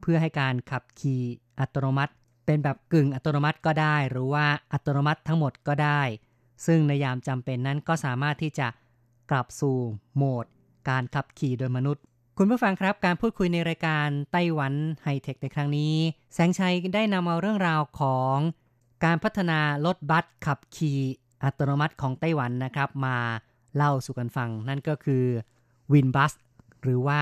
S2: เพื่อให้การขับขี่อัตโนมัติ เป็นแบบกึ่งอัตโนมัติก็ได้ หรือว่าอัตโนมัติทั้งหมดก็ได้ ซึ่งในยามจำเป็นนั้นก็สามารถที่จะกลับสู่โหมด การขับขี่โดยมนุษย์ คุณผู้ฟังครับการพูดคุยในรายการไต้หวันไฮเทคในครั้งนี้ แสงชัยได้นำเอาเรื่องราวของการพัฒนารถบัสขับขี่ อัตโนมัติของไต้หวันนะครับ มาเล่าสู่กันฟัง นั่นก็คือวินบัสหรือว่า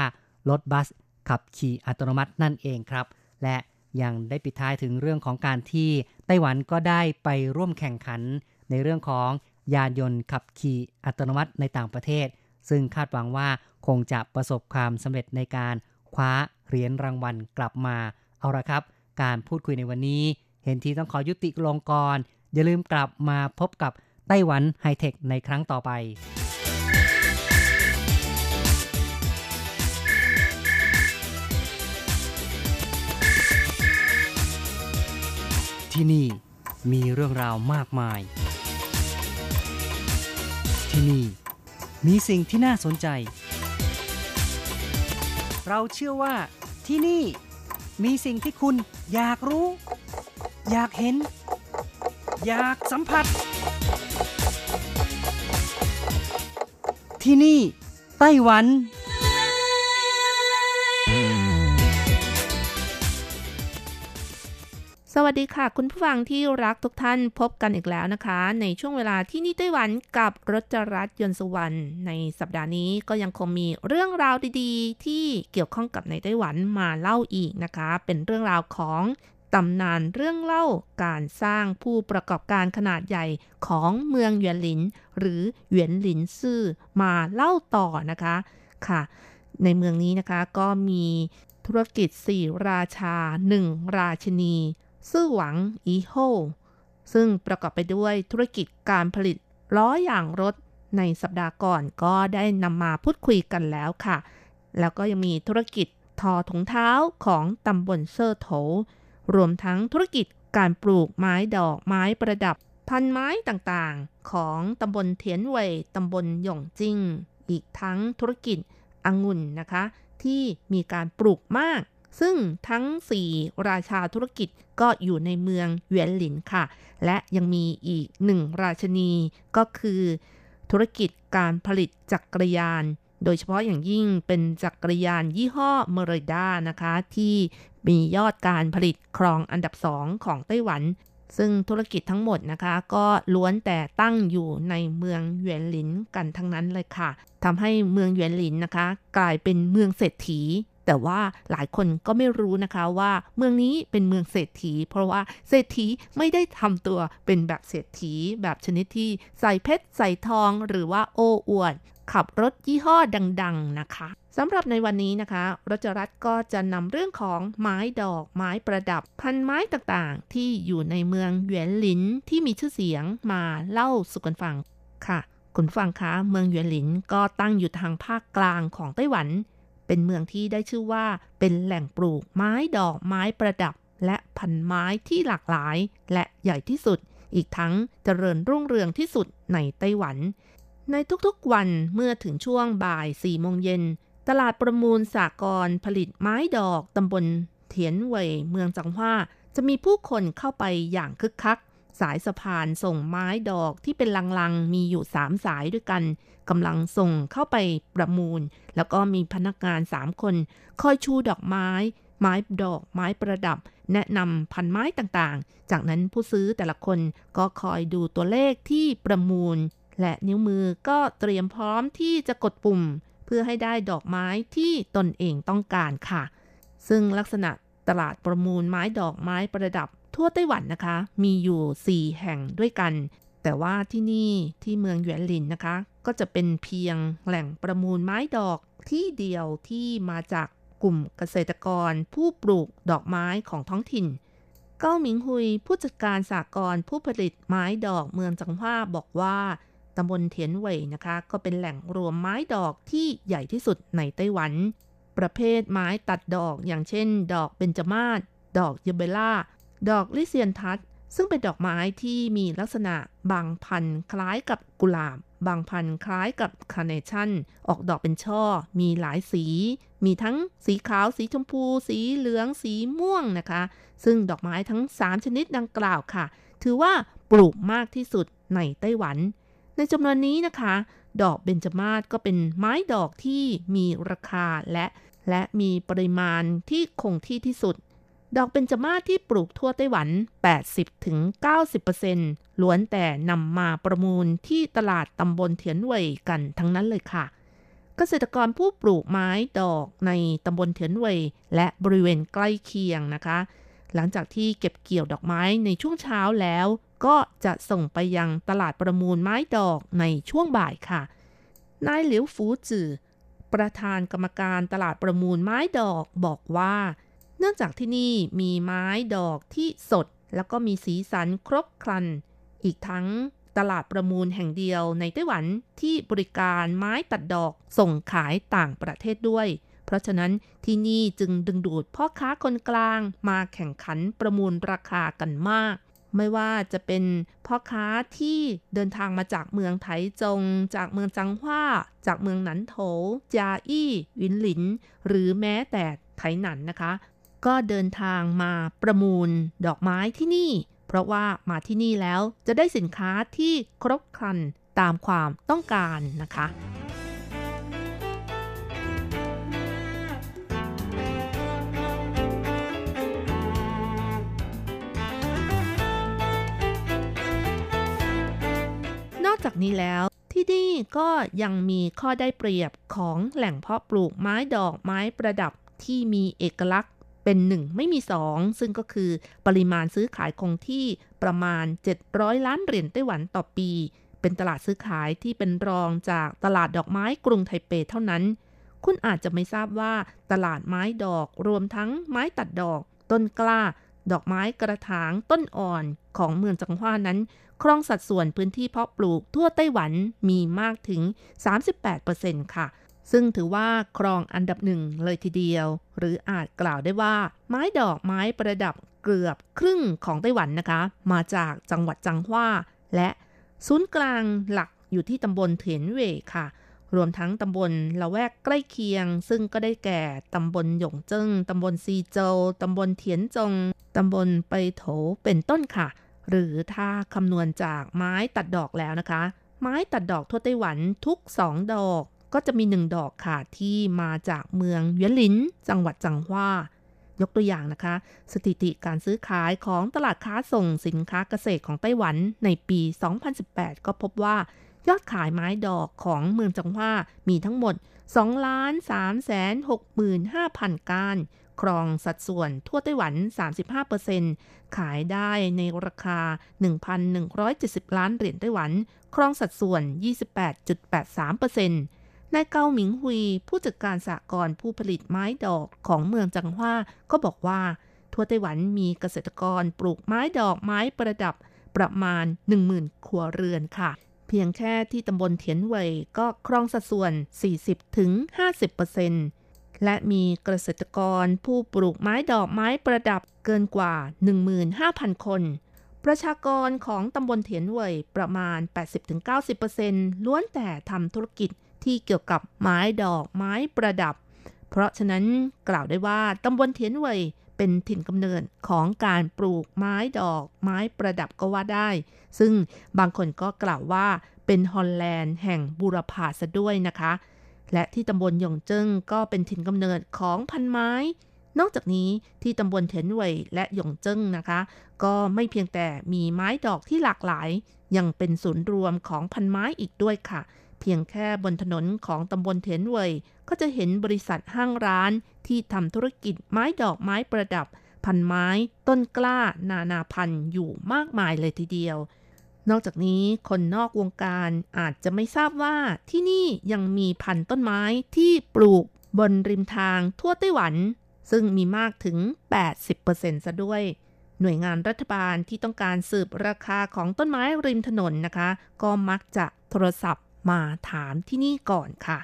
S2: รถบัสขับขี่อัตโนมัตินั่นเองครับ และยังได้ปิดท้ายถึงเรื่องของการที่ไต้หวันก็ได้ไปร่วมแข่งขันในเรื่องของยานยนต์ขับขี่อัตโนมัติในต่างประเทศ ซึ่งคาดหวังว่าคงจะประสบความสำเร็จในการคว้าเหรียญรางวัลกลับมา เอาละครับ การพูดคุยในวันนี้ เห็นทีต้องขอยุติลงกรอย่าลืมกลับมาพบกับ ไต้หวันไฮเทคในครั้งต่อไปที่นี่มีเรื่องราวมากมาย ที่นี่มีสิ่งที่น่าสนใจ เราเชื่อว่าที่นี่มีสิ่งที่คุณอยากรู้ อยากเห็น อยากสัมผัส ที่นี่ ไต้หวัน
S5: สวัสดีค่ะ คุณผู้ฟังที่รักทุกท่านพบกันอีกแล้วนะคะ ในช่วงเวลาที่นี่ไต้หวันกับรจรัสยนสุวรรณในสัปดาห์นี้ก็ยังคงมีเรื่องราวดีๆ ที่เกี่ยวข้องกับในไต้หวันมาเล่าอีกนะคะ เป็นเรื่องราวของ ตำนานเรื่องเล่าการสร้างผู้ประกอบการขนาดใหญ่ของเมืองเหวียนหลิน หรือเหวียนหลินซื่อมาเล่าต่อนะคะค่ะ ในเมืองนี้นะคะก็มีธุรกิจสี่ราชาหนึ่งราชินี ซื่อหวังอีโฮซึ่งประกอบไปด้วยธุรกิจการผลิตล้ออย่างรถในสัปดาห์ก่อนก็ได้นำมาพูดคุยกันแล้วค่ะ แล้วก็ยังมีธุรกิจทอถุงเท้าของตำบลเซอร์โถ รวมทั้งธุรกิจการปลูกไม้ดอกไม้ประดับ พันไม้ต่างๆ ของตำบลเทียนเว่ยตำบลหย่งจิ้ง อีกทั้งธุรกิจองุ่นนะคะ ที่มีการปลูกมาก ซึ่งทั้ง 4 ราชาธุรกิจก็อยู่ในเมืองเวียนหลินค่ะ และยังมีอีกหนึ่งราชนีก็คือ ธุรกิจการผลิตจักรยานโดยเฉพาะอย่างยิ่งเป็นจักรยานยี่ห้อเมอริด้านะคะ ที่ มียอดการผลิตครองอันดับ2ของไต้หวัน ซึ่งธุรกิจทั้งหมดนะคะ ก็ล้วนแต่ตั้งอยู่ในเมืองเหวียนหลินกันทั้งนั้นเลยค่ะทำให้เมืองเหวียนหลินนะคะ กลายเป็นเมืองเศรษฐีแต่ว่าหลายคนก็ไม่รู้นะคะว่าเมืองนี้เป็นเมืองเศรษฐี เพราะว่าเศรษฐีไม่ได้ทำตัวเป็นแบบเศรษฐี แบบชนิดที่ใส่เพชรใส่ทองหรือว่าโอ้อวด ขับรถยี่ห้อดัง ๆนะคะสำหรับในวันนี้นะคะรจรัตก็จะนำเรื่องของไม้ดอกไม้ประดับ พันไม้ต่างๆ ที่อยู่ในเมืองเหวียนหลินที่มีชื่อเสียงมาเล่าสู่กันฟังค่ะ คุณฟังคะเมืองเหวียนหลินก็ตั้งอยู่ทางภาคกลางของไต้หวัน เป็นเมืองที่ได้ชื่อว่าเป็นแหล่งปลูกไม้ดอกไม้ประดับ และพันไม้ที่หลากหลาย และใหญ่ที่สุด อีกทั้งเจริญรุ่งเรืองที่สุดในไต้หวัน ในทุกๆวันเมื่อถึงช่วงบ่าย4โมงเย็น ตลาดประมูลสากรผลิตไม้ดอกตำบลเถียนเว่ยเมืองจังหว้าจะมีผู้คนเข้าไปอย่างคึกคัก สายสะพานส่งไม้ดอกที่เป็นลังๆ มีอยู่3สายด้วยกันกำลังส่งเข้าไปประมูล แล้วก็มีพนักงาน3คน คอยชูดอกไม้ ไม้ดอกไม้ประดับ แนะนำพันไม้ต่างๆ จากนั้นผู้ซื้อแต่ละคนก็คอยดูตัวเลขที่ประมูล และนิ้วมือก็เตรียมพร้อมที่จะกดปุ่ม เพื่อให้ได้ดอกไม้ที่ตนเองต้องการค่ะ ซึ่งลักษณะตลาดประมูลไม้ดอกไม้ประดับทั่วไต้หวันนะคะ มีอยู่ 4 แห่งด้วยกัน แต่ว่าที่นี่ที่เมืองเหวียนหลินนะคะ ก็จะเป็นเพียงแหล่งประมูลไม้ดอกที่เดียวที่มาจากกลุ่มเกษตรกรผู้ปลูกดอกไม้ของท้องถิ่น เก้าหมิงฮุยผู้จัดการสากลผู้ผลิตไม้ดอกเมืองจังหว้าบอกว่า ตำบลเทียนเว่ยนะคะ ก็เป็นแหล่งรวมไม้ดอกที่ใหญ่ที่สุดในไต้หวัน ประเภทไม้ตัดดอกอย่างเช่น ดอกเบญจมาศดอกเยอบีร่า ดอก lisianthus ซึ่งเป็นดอกไม้ที่มีลักษณะบางพันธุ์คล้ายกับกุหลาบ บางพันธุ์คล้ายกับคาร์เนชั่น ออกดอกเป็นช่อ มีหลายสี มีทั้งสีขาว สีชมพู สีเหลือง สีม่วงนะคะ ซึ่งดอกไม้ทั้ง 3 ชนิดดังกล่าวค่ะ ถือว่าปลูกมากที่สุดในไต้หวัน ในจำนวนนี้นะคะ ดอกเบญจมาศก็เป็นไม้ดอกที่มีราคาและและมีปริมาณที่คงที่ที่สุด ดอกเบญจมาศที่ปลูกทั่วไต้หวัน 80-90%ล้วนแต่นำมาประมูลที่ตลาดตำบลเทียนเว่ยกันทั้งนั้นเลยค่ะ เกษตรกรผู้ปลูกไม้ดอกในตำบลเทียนเว่ยและบริเวณใกล้เคียงนะคะ หลังจากที่เก็บเกี่ยวดอกไม้ในช่วงเช้าแล้ว ก็จะส่งไปยังตลาดประมูลไม้ดอกในช่วงบ่ายค่ะ นายเหลียวฟูจือประธานกรรมการตลาดประมูลไม้ดอกบอกว่า เนื่องจากที่นี่มีไม้ดอกที่สด แล้วก็มีสีสันครบครัน อีกทั้งตลาดประมูลแห่งเดียวในไต้หวันที่บริการไม้ตัดดอกส่งขายต่างประเทศด้วย เพราะฉะนั้นที่นี่จึงดึงดูดพ่อค้าคนกลางมาแข่งขันประมูลราคากันมาก ไม่ว่าจะเป็นพ่อค้าที่เดินทางมาจากเมืองไถจง จากเมืองจังหว้า จากเมืองหนันโถจาอี้วินหลิน หรือแม้แต่ไถหนันนะคะ ก็เดินทางมาประมูลดอกไม้ที่นี่ เพราะว่ามาที่นี่แล้วจะได้สินค้าที่ครบครันตามความต้องการนะคะ อกจากนี้แล้ว ที่นี่ก็ยังมีข้อได้เปรียบของแหล่งเพาะปลูกไม้ดอกไม้ประดับที่มีเอกลักษณ์เป็นหนึ่งไม่มีสองซึ่งก็คือปริมาณซื้อขายคงที่ประมาณ 700 ล้านเหรียญไต้หวันต่อปี เป็นตลาดซื้อขายที่เป็นรองจากตลาดดอกไม้กรุงไทเปเท่านั้น คุณอาจจะไม่ทราบว่าตลาดไม้ดอกรวมทั้งไม้ตัดดอก ต้นกล้า ดอกไม้กระถางต้นอ่อนของเมืองจังหว้านั้น ครองสัดส่วนพื้นที่เพาะปลูกทั่วไต้หวันมีมากถึง 38%ค่ะ ซึ่งถือว่าครองอันดับหนึ่งเลยทีเดียว หรืออาจกล่าวได้ว่า ไม้ดอกไม้ประดับเกือบครึ่งของไต้หวันนะคะ มาจากจังหวัดจังหว้า และศูนย์กลางหลักอยู่ที่ตำบลเถียนเว่ค่ะ รวมทั้งตำบลละแวกใกล้เคียง ซึ่งก็ได้แก่ตำบลหยงเจิ้งตำบลซีโจวตำบลเถียนจงตำบลไปโถเป็นต้นค่ะ หรือถ้าคำนวณจากไม้ตัดดอกแล้วนะคะ ไม้ตัดดอกทั่วไต้หวันทุกสองดอก ก็จะมีหนึ่งดอกค่ะที่มาจากเมืองเวียนหลิน จังหวัดจังหว้ายกตัวอย่างนะคะ สถิติการซื้อขายของตลาดค้าส่งสินค้าเกษตรของไต้หวันในปี 2018 ก็พบว่า ยอดขายไม้ดอกของเมืองจังหว้ามีทั้งหมด2 3 6 5 0 0 0การครองสัดส่วนทั่วไต้หวัน 35%ขายได้ในราคา 1,170 ล้านเหรียญไต้หวัน ครองสัดส่วน 28.83%นายเกาหมิงฮุย ผู้จัดการสากลผู้ผลิตไม้ดอกของเมืองจังหว้าก็บอกว่า ทั่วไต้หวันมีเกษตรกรปลูกไม้ดอกไม้ประดับประมาณ 10,000 ครัวเรือนค่ะ เพียงแค่ที่ตำบลเทียนเว่ยก็ครองสัดส่วน 40-50%และมีเกษตรกรผู้ปลูกไม้ดอกไม้ประดับเกินกว่า 15,000 คน ประชากรของตำบลเถียนเว่ยประมาณ 80-90%ล้วนแต่ทำธุรกิจที่เกี่ยวกับไม้ดอกไม้ประดับ เพราะฉะนั้นกล่าวได้ว่าตำบลเทียนเว่ย เป็นถิ่นกำเนิดของการปลูกไม้ดอก ไม้ประดับก็ว่าได้ ซึ่งบางคนก็กล่าวว่าเป็นฮอลแลนด์แห่งบูรพาซะด้วยนะคะ และที่ตำบลหยงเจิ้งก็เป็นถิ่นกำเนิดของพันไม้ นอกจากนี้ที่ตำบลเทนเวยและหยงเจิ้งนะคะ ก็ไม่เพียงแต่มีไม้ดอกที่หลากหลาย ยังเป็นศูนย์รวมของพันไม้อีกด้วยค่ะ เพียงแค่บนถนนของตำบลเทียนเว่ยก็จะเห็นบริษัทห้างร้านที่ทำธุรกิจไม้ดอกไม้ประดับ พันไม้ ต้นกล้า นานาพันธุ์อยู่มากมายเลยทีเดียว นอกจากนี้คนนอกวงการอาจจะไม่ทราบว่าที่นี่ยังมีพันต้นไม้ที่ปลูกบนริมทางทั่วไต้หวัน ซึ่งมีมากถึง 80%ซะด้วยหน่วยงานรัฐบาลที่ต้องการสืบราคาของต้นไม้ริมถนนนะคะ ก็มักจะโทรศัพท์ มาถามที่นี่ก่อนค่ะ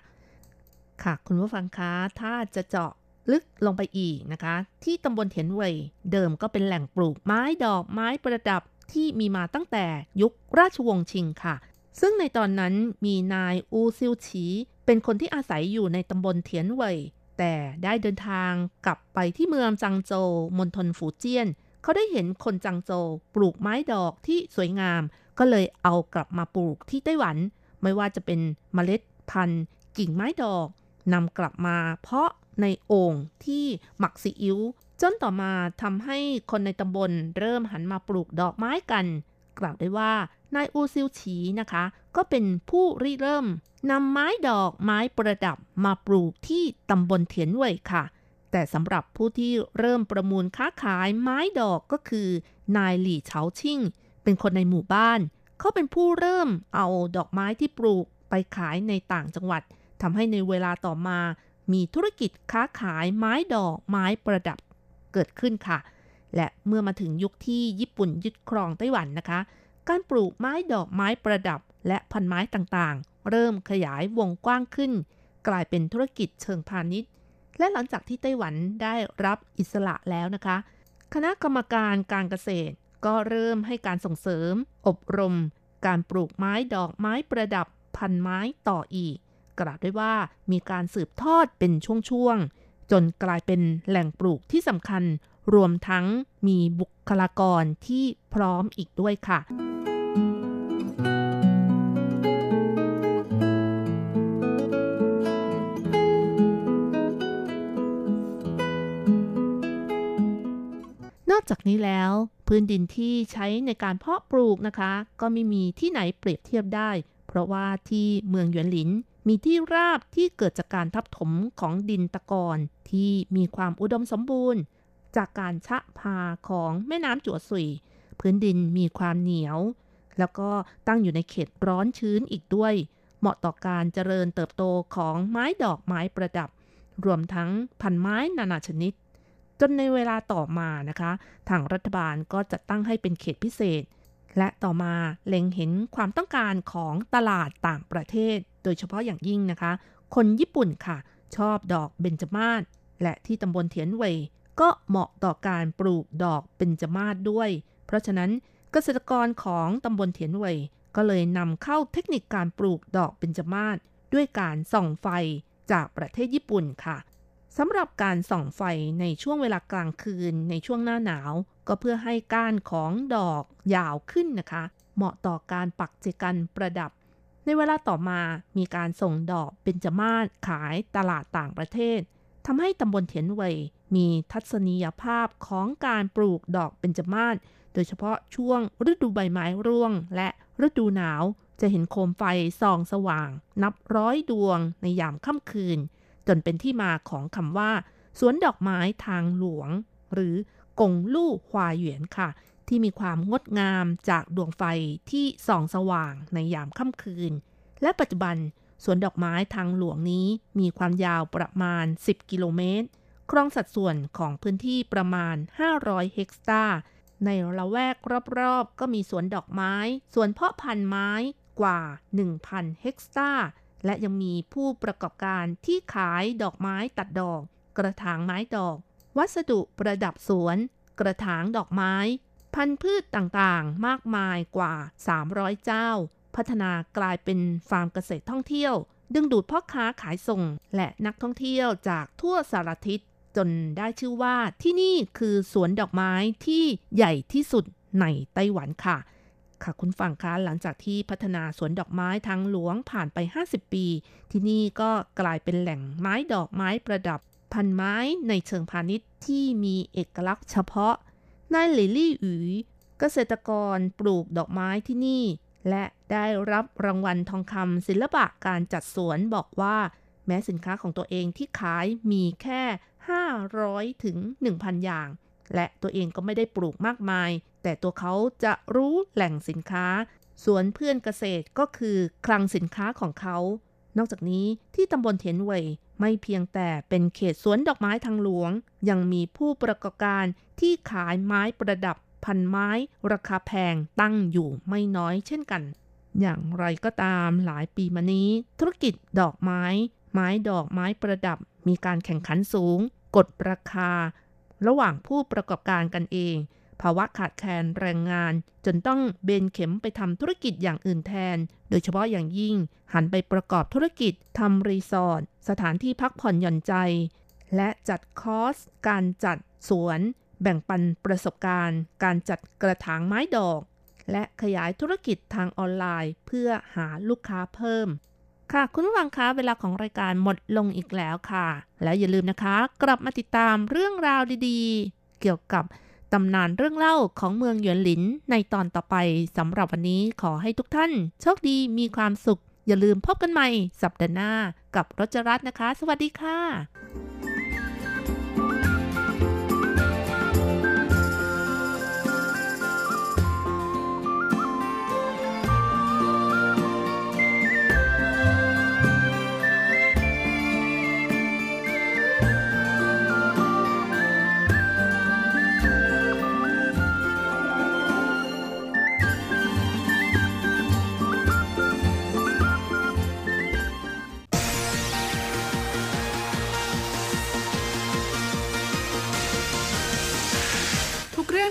S5: ค่ะ คุณผู้ฟังคะถ้าจะเจาะลึกลงไปอีกนะคะ ที่ตำบลเถียนเวยเดิมก็เป็นแหล่งปลูกไม้ดอกไม้ประดับที่มีมาตั้งแต่ยุคราชวงศ์ชิงค่ะ ซึ่งในตอนนั้นมีนายอูซิวฉีเป็นคนที่อาศัยอยู่ในตำบลเถียนเวยแต่ได้เดินทางกลับไปที่เมืองจังโจวมณฑลฝูเจี้ยน เขาได้เห็นคนจังโจวปลูกไม้ดอกที่สวยงาม ก็เลยเอากลับมาปลูกที่ไต้หวัน ไม่ว่าจะเป็นเมล็ดพันธุ์ กิ่งไม้ดอกนำกลับมาเพาะในโอ่งที่หมักซีอิ๊วจนต่อมาทำให้คนในตำบลเริ่มหันมาปลูกดอกไม้กัน กล่าวได้ว่านายอูซิวฉีนะคะ ก็เป็นผู้ริเริ่มนำไม้ดอกไม้ประดับมาปลูกที่ตำบลเถียนเว่ยค่ะ แต่สำหรับผู้ที่เริ่มประมูลค้าขายไม้ดอกก็คือนายหลี่เฉาชิ่ง เป็นคนในหมู่บ้าน เขาเป็นผู้เริ่มเอาดอกไม้ที่ปลูกไปขายในต่างจังหวัดทำให้ในเวลาต่อมา มีธุรกิจค้าขายไม้ดอกไม้ประดับเกิดขึ้นค่ะ และเมื่อมาถึงยุคที่ญี่ปุ่นยึดครองไต้หวันนะคะ การปลูกไม้ดอกไม้ประดับและพันไม้ต่างๆ เริ่มขยายวงกว้างขึ้น กลายเป็นธุรกิจเชิงพาณิชย์ และหลังจากที่ไต้หวันได้รับอิสระแล้วนะคะ คณะกรรมการการเกษตร ก็เริ่มให้การส่งเสริม อบรม การปลูกไม้ดอกไม้ประดับพันไม้ต่ออีก กล่าวด้วยว่ามีการสืบทอดเป็นช่วงๆ จนกลายเป็นแหล่งปลูกที่สำคัญ รวมทั้งมีบุคลากรที่พร้อมอีกด้วยค่ะ จากนี้แล้ว พื้นดินที่ใช้ในการเพาะปลูกนะคะ ก็ไม่มีที่ไหนเปรียบเทียบได้ เพราะว่าที่เมืองหยวนหลินมีที่ราบที่เกิดจากการทับถมของดินตะกอนที่มีความอุดมสมบูรณ์ จากการชะพาของแม่น้ำจั่วสุยพื้นดินมีความเหนียว แล้วก็ตั้งอยู่ในเขตร้อนชื้นอีกด้วย เหมาะต่อการเจริญเติบโตของไม้ดอกไม้ประดับ รวมทั้งพันไม้นานาชนิด จนในเวลาต่อมานะคะ ทางรัฐบาลก็จัดตั้งให้เป็นเขตพิเศษ และต่อมาเล็งเห็นความต้องการของตลาดต่างประเทศ โดยเฉพาะอย่างยิ่งนะคะ คนญี่ปุ่นค่ะ ชอบดอกเบญจมาศและที่ตำบลเทียนเวยก็เหมาะต่อการปลูกดอกเบญจมาศด้วย เพราะฉะนั้นเกษตรกรของตำบลเทียนเวยก็เลยนำเข้าเทคนิคการปลูกดอกเบญจมาศด้วยการส่องไฟจากประเทศญี่ปุ่นค่ะ สำหรับการส่องไฟในช่วงเวลากลางคืนในช่วงหน้าหนาว ก็เพื่อให้ก้านของดอกยาวขึ้นนะคะ เหมาะต่อการปักเจกันประดับ ในเวลาต่อมามีการส่งดอกเบญจมาศขายตลาดต่างประเทศทำให้ตำบลเทียนเวยมีทัศนียภาพของการปลูกดอกเบญจมาศโดยเฉพาะช่วงฤดูใบไม้ร่วง และฤดูหนาวจะเห็นโคมไฟส่องสว่าง นับร้อยดวงในยามค่ำคืน จนเป็นที่มาของคำว่า สวนดอกไม้ทางหลวง หรือกงลู่ฮวาเหวียนค่ะ ที่มีความงดงามจากดวงไฟที่ส่องสว่างในยามค่ำคืน และปัจจุบันสวนดอกไม้ทางหลวงนี้มีความยาวประมาณ 10 กิโลเมตร ครองสัดส่วนของพื้นที่ประมาณ 500 เฮกตาร์ ในละแวกรอบๆ ก็มีสวนดอกไม้ สวนเพาะพันธุ์ไม้กว่า 1,000 เฮกตาร์ และยังมีผู้ประกอบการที่ขายดอกไม้ตัดดอก กระถางไม้ดอก วัสดุประดับสวน กระถางดอกไม้ พันธุ์พืชต่างๆ มากมายกว่า 300 เจ้า พัฒนากลายเป็นฟาร์มเกษตรท่องเที่ยว ดึงดูดพ่อค้าขายส่ง และนักท่องเที่ยวจากทั่วสารทิศจนได้ชื่อว่าที่นี่คือสวนดอกไม้ที่ใหญ่ที่สุดในไต้หวันค่ะ ค่ะคุณฟังคะหลังจากที่พัฒนาสวนดอกไม้ทางหลวงผ่านไป 50 ปี ที่นี่ก็กลายเป็นแหล่งไม้ดอกไม้ประดับ พันไม้ในเชิงพาณิชย์ที่มีเอกลักษณ์เฉพาะนายหลี่ลี่อุ๋ยเกษตรกรปลูกดอกไม้ที่นี่ และได้รับรางวัลทองคำศิลปะการจัดสวนบอกว่า แม้สินค้าของตัวเองที่ขายมีแค่ 500ถึง1,000 อย่าง และตัวเองก็ไม่ได้ปลูกมากมาย แต่ตัวเขาจะรู้แหล่งสินค้า สวนเพื่อนเกษตรก็คือคลังสินค้าของเขา นอกจากนี้ที่ตำบลเทียนเว่ยไม่เพียงแต่เป็นเขตสวนดอกไม้ทางหลวง ยังมีผู้ประกอบการที่ขายไม้ประดับพันไม้ ราคาแพงตั้งอยู่ไม่น้อยเช่นกัน อย่างไรก็ตามหลายปีมานี้ ธุรกิจดอกไม้ ไม้ดอกไม้ประดับ มีการแข่งขันสูง กดราคา ระหว่างผู้ประกอบการกันเอง ภาวะขาดแคลนแรงงาน จนต้องเบนเข็มไปทำธุรกิจอย่างอื่นแทน โดยเฉพาะอย่างยิ่ง หันไปประกอบธุรกิจทำรีสอร์ทสถานที่พักผ่อนหย่อนใจ และจัดคอร์สการจัดสวน แบ่งปันประสบการณ์ การจัดกระถางไม้ดอก และขยายธุรกิจทางออนไลน์ เพื่อหาลูกค้าเพิ่ม ค่ะ คุณผู้ฟังคะเวลาของรายการหมดลงอีกแล้วค่ะ แล้วอย่าลืมนะคะ กลับมาติดตามเรื่องราวดีๆ เกี่ยวกับตำนานเรื่องเล่าของเมืองหยวนหลินในตอนต่อไปสำหรับวันนี้ขอให้ทุกท่าน โชคดีมีความสุข อย่าลืมพบกันใหม่ สัปดาห์หน้ากับรจรัตน์นะคะ สวัสดีค่ะ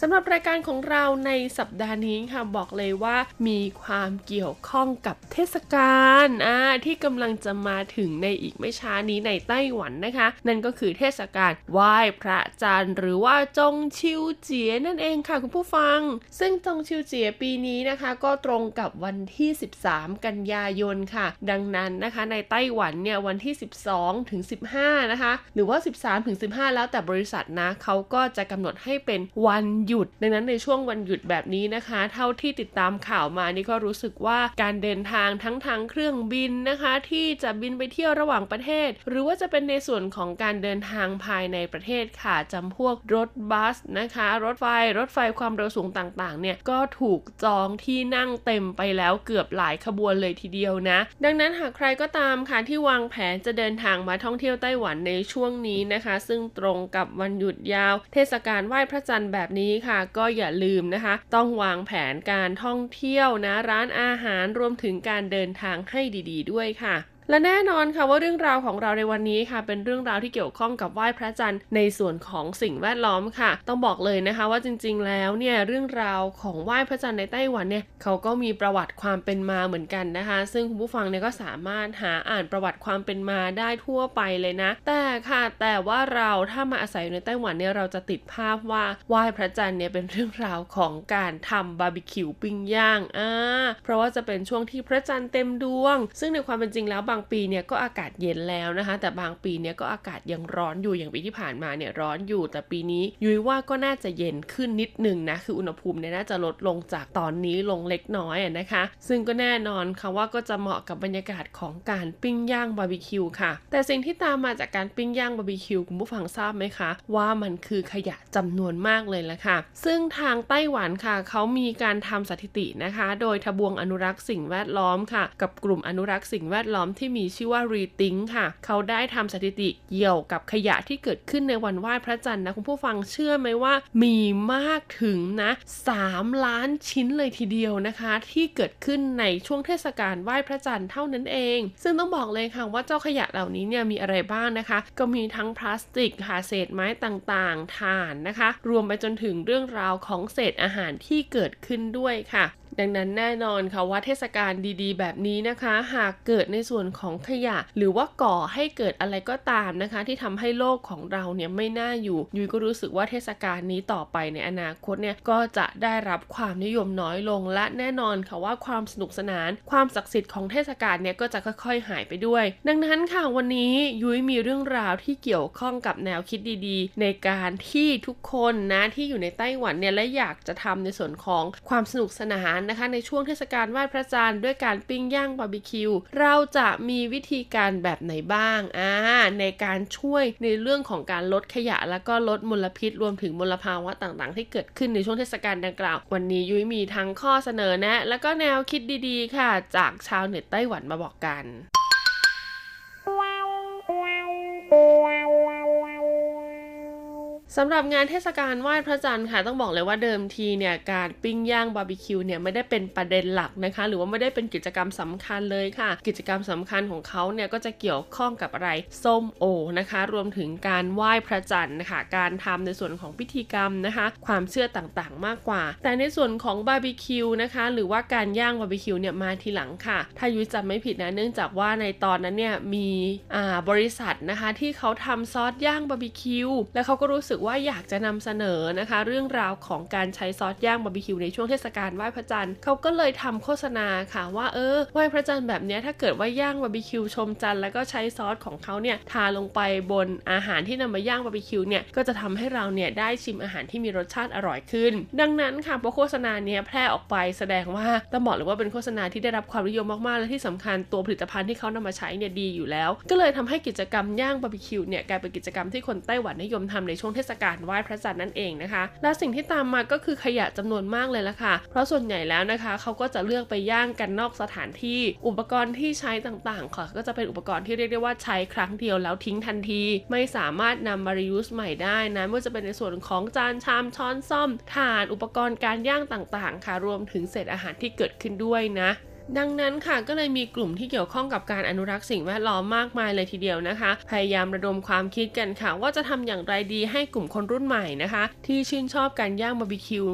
S6: สำหรับรายการของเราในสัปดาห์นี้ค่ะบอกเลยว่ามีความเกี่ยวข้องกับเทศกาลอ่าที่กำลังจะมาถึงในอีกไม่ช้านี้ในไต้หวันนะคะ นั่นก็คือเทศกาลไหว้พระจันทร์หรือว่าจงชิวเจียนั่นเองค่ะคุณผู้ฟัง ซึ่งจงชิวเจียปีนี้นะคะ ก็ตรงกับวันที่ 13 กันยายนค่ะ ดังนั้นนะคะ ในไต้หวันเนี่ยวันที่ 12ถึง15 นะคะ หรือว่า 13ถึง15 แล้วแต่บริษัทนะเขาก็จะกำหนดให้เป็นวันหยุด ดังนั้นในช่วงวันหยุดแบบนี้นะคะ เท่าที่ติดตามข่าวมานี่ก็รู้สึกว่าการเดินทางทั้งทางเครื่องบินนะคะ ที่จะบินไปเที่ยวระหว่างประเทศ หรือว่าจะเป็นในส่วนของการเดินทางภายในประเทศค่ะจำพวกรถบัสนะคะ รถไฟรถไฟความเร็วสูงต่างๆ เนี่ยก็ถูกจองที่นั่งเต็มไปแล้วเกือบหลายขบวนเลยทีเดียวนะ ดังนั้นหากใครก็ตามค่ะที่วางแผนจะเดินทางมาท่องเที่ยวไต้หวันในช่วงนี้นะคะ ซึ่งตรงกับวันหยุดยาว เทศกาลไหว้พระจันทร์แบบนี้ค่ะ ก็อย่าลืมนะคะ ต้องวางแผนการท่องเที่ยวนะร้านอาหารรวมถึงการเดินทางให้ดี ๆ ด้วยค่ะ และแน่นอนค่ะว่าเรื่องราวของเราในวันนี้ค่ะ เป็นเรื่องราวที่เกี่ยวข้องกับไหว้พระจันทร์ในส่วนของสิ่งแวดล้อมค่ะ ต้องบอกเลยนะคะว่าจริง ๆ แล้วเนี่ยเรื่องราวของไหว้พระจันทร์ในไต้หวันเนี่ยเขาก็มีประวัติความเป็นมาเหมือนกันนะคะ ซึ่งคุณผู้ฟังเนี่ยก็สามารถหาอ่านประวัติความเป็นมาได้ทั่วไปเลยนะ แต่ค่ะแต่ว่าเราถ้ามาอาศัยอยู่ในไต้หวันเนี่ยเราจะติดภาพว่าไหว้พระจันทร์เนี่ยเป็นเรื่องราวของการทำบาร์บีคิวปิ้งย่างอ่าเพราะว่าจะเป็นช่วงที่พระจันทร์เต็มดวง ซึ่งในความเป็นจริงแล้วบางางปีเนี่ยก็อากาศเย็นแล้วนะคะ แต่บางปีเนี่ยก็อากาศยังร้อนอยู่อย่างปีที่ผ่านมาเนี่ยร้อนอยู่ แต่ปีนี้ยุ้ยว่าก็น่าจะเย็นขึ้นนิดนึงนะคืออุณหภูมิเนี่ยน่าจะลดลงจากตอนนี้ลงเล็กน้อยนะคะ ซึ่งก็แน่นอนค่ะว่าก็จะเหมาะกับบรรยากาศของการปิ้งย่างบาร์บีคิวค่ะ แต่สิ่งที่ตามมาจากการปิ้งย่างบาร์บีคิวคุณผู้ฟังทราบไหมคะ ว่ามันคือขยะจำนวนมากเลยละค่ะ ซึ่งทางไต้หวันค่ะเขามีการทำสถิตินะคะ โดยทบวงอนุรักษ์สิ่งแวดล้อมค่ะ กับกลุ่มอนุรักษ์สิ่งแวดล้อมที่มีชื่อว่ารีติงค่ะ เขาได้ทำสถิติเกี่ยวกับขยะที่เกิดขึ้นในวันไหว้พระจันทร์นะ คุณผู้ฟังเชื่อไหมว่า มีมากถึงนะ 3 ล้านชิ้นเลยทีเดียวนะคะ ที่เกิดขึ้นในช่วงเทศกาลไหว้พระจันทร์เท่านั้นเอง ซึ่งต้องบอกเลยค่ะว่าเจ้าขยะเหล่านี้เนี่ยมีอะไรบ้างนะคะ ก็มีทั้งพลาสติกค่ะเศษไม้ต่างๆถ่านนะคะ รวมไปจนถึงเรื่องราวของเศษอาหารที่เกิดขึ้นด้วยค่ะ ดังนั้นแน่นอนค่ะว่าเทศกาลดีๆ แบบนี้นะคะ หากเกิดในส่วนของขยะ หรือว่าก่อให้เกิดอะไรก็ตามนะคะ ที่ทำให้โลกของเราเนี่ยไม่น่าอยู่ ยุ้ยก็รู้สึกว่าเทศกาลนี้ต่อไปในอนาคตเนี่ยก็จะได้รับความนิยมน้อยลงและแน่นอนค่ะว่าความสนุกสนาน ความศักดิ์สิทธิ์ของเทศกาลเนี่ยก็จะค่อยๆ หายไปด้วย ดังนั้นค่ะวันนี้ยุ้ยมีเรื่องราวที่เกี่ยวข้องกับแนวคิดดีๆ ในการที่ทุกคนนะที่อยู่ในไต้หวันเนี่ยและอยากจะทำในส่วนของความสนุกสนานนะคะในช่วงเทศกาลไหว้พระจันทร์ด้วยการปิ้งย่างบาร์บีคิวเราจะมีวิธีการแบบไหนบ้างอ่าในการช่วยในเรื่องของการลดขยะ แล้วก็ลดมลพิษรวมถึงมลภาวะต่างๆ ที่เกิดขึ้นในช่วงเทศกาลดังกล่าว วันนี้ยุ้ยมีทั้งข้อเสนอแนะ แล้วก็แนวคิดดีๆ ค่ะ จากชาวเน็ตไต้หวันมาบอกกัน สำหรับงานเทศกาลไหว้พระจันทร์ค่ะต้องบอกเลยว่าเดิมทีเนี่ยการปิ้งย่างบาร์บีคิวเนี่ยไม่ได้เป็นประเด็นหลักนะคะ หรือว่าไม่ได้เป็นกิจกรรมสำคัญเลยค่ะ กิจกรรมสำคัญของเขาเนี่ยก็จะเกี่ยวข้องกับอะไรส้มโอนะคะ รวมถึงการไหว้พระจันทร์นะคะการทำในส่วนของพิธีกรรมนะคะ ความเชื่อต่างๆ มากกว่า แต่ในส่วนของบาร์บีคิวนะคะ หรือว่าการย่างบาร์บีคิวเนี่ยมาทีหลังค่ะ ถ้ายุ้ยจำไม่ผิดนะเนื่องจากว่าในตอนนั้นเนี่ยมีอ่าบริษัทนะคะที่เขาทำซอสย่างบาร์บีคิวแล้วเขาก็รู้สึกสึกว่าอยากจะนำเสนอนะคะ เรื่องราวของการใช้ซอสย่างบาร์บีคิวในช่วงเทศกาลไหว้พระจันทร์เขาก็เลยทำโฆษณาค่ะว่าเออไหว้พระจันทร์แบบนี้ถ้าเกิดว่าย่างบาร์บีคิวชมจันทร์แล้วก็ใช้ซอสของเขาเนี่ยทาลงไปบนอาหารที่นำมาย่างบาร์บีคิวเนี่ยก็จะทำให้เราเนี่ยได้ชิมอาหารที่มีรสชาติอร่อยขึ้น ดังนั้นค่ะพอโฆษณาเนี้ยแพร่ออกไปแสดงว่าต้องบอกเลยว่าเป็นโฆษณาที่ได้รับความนิยมมากๆ และที่สำคัญตัวผลิตภัณฑ์ที่เขานำมาใช้เนี่ยดีอยู่แล้ว ก็เลยทำให้กิจกรรมย่างบาร์บีคิวเนี่ยกลายเป็นกิจกรรมที่คนไต้หวันนิยมทำในช่วงเทศกาลไหว้พระจันทร์นั่นเองนะคะ และสิ่งที่ตามมาก็คือขยะจำนวนมากเลยละค่ะ เพราะส่วนใหญ่แล้วนะคะ เขาก็จะเลือกไปย่างกันนอกสถานที่ อุปกรณ์ที่ใช้ต่างๆค่ะ ก็จะเป็นอุปกรณ์ที่เรียกได้ว่าใช้ครั้งเดียวแล้วทิ้งทันที ไม่สามารถนำมา reuse ใหม่ได้นะไม่ว่าจะเป็นในส่วนของจานชามช้อนซ่อมถ่านอุปกรณ์การย่างต่างๆ ค่ะรวมถึงเศษอาหารที่เกิดขึ้นด้วยนะ ดังนั้นค่ะก็เลยมีกลุ่มที่เกี่ยวข้องกับการอนุรักษ์สิ่งแวดล้อมมากมายเลยทีเดียวนะคะ พยายามระดมความคิดกันค่ะ ว่าจะทำอย่างไรดีให้กลุ่มคนรุ่นใหม่นะคะ ที่ชื่นชอบการย่างบาร์บีคิว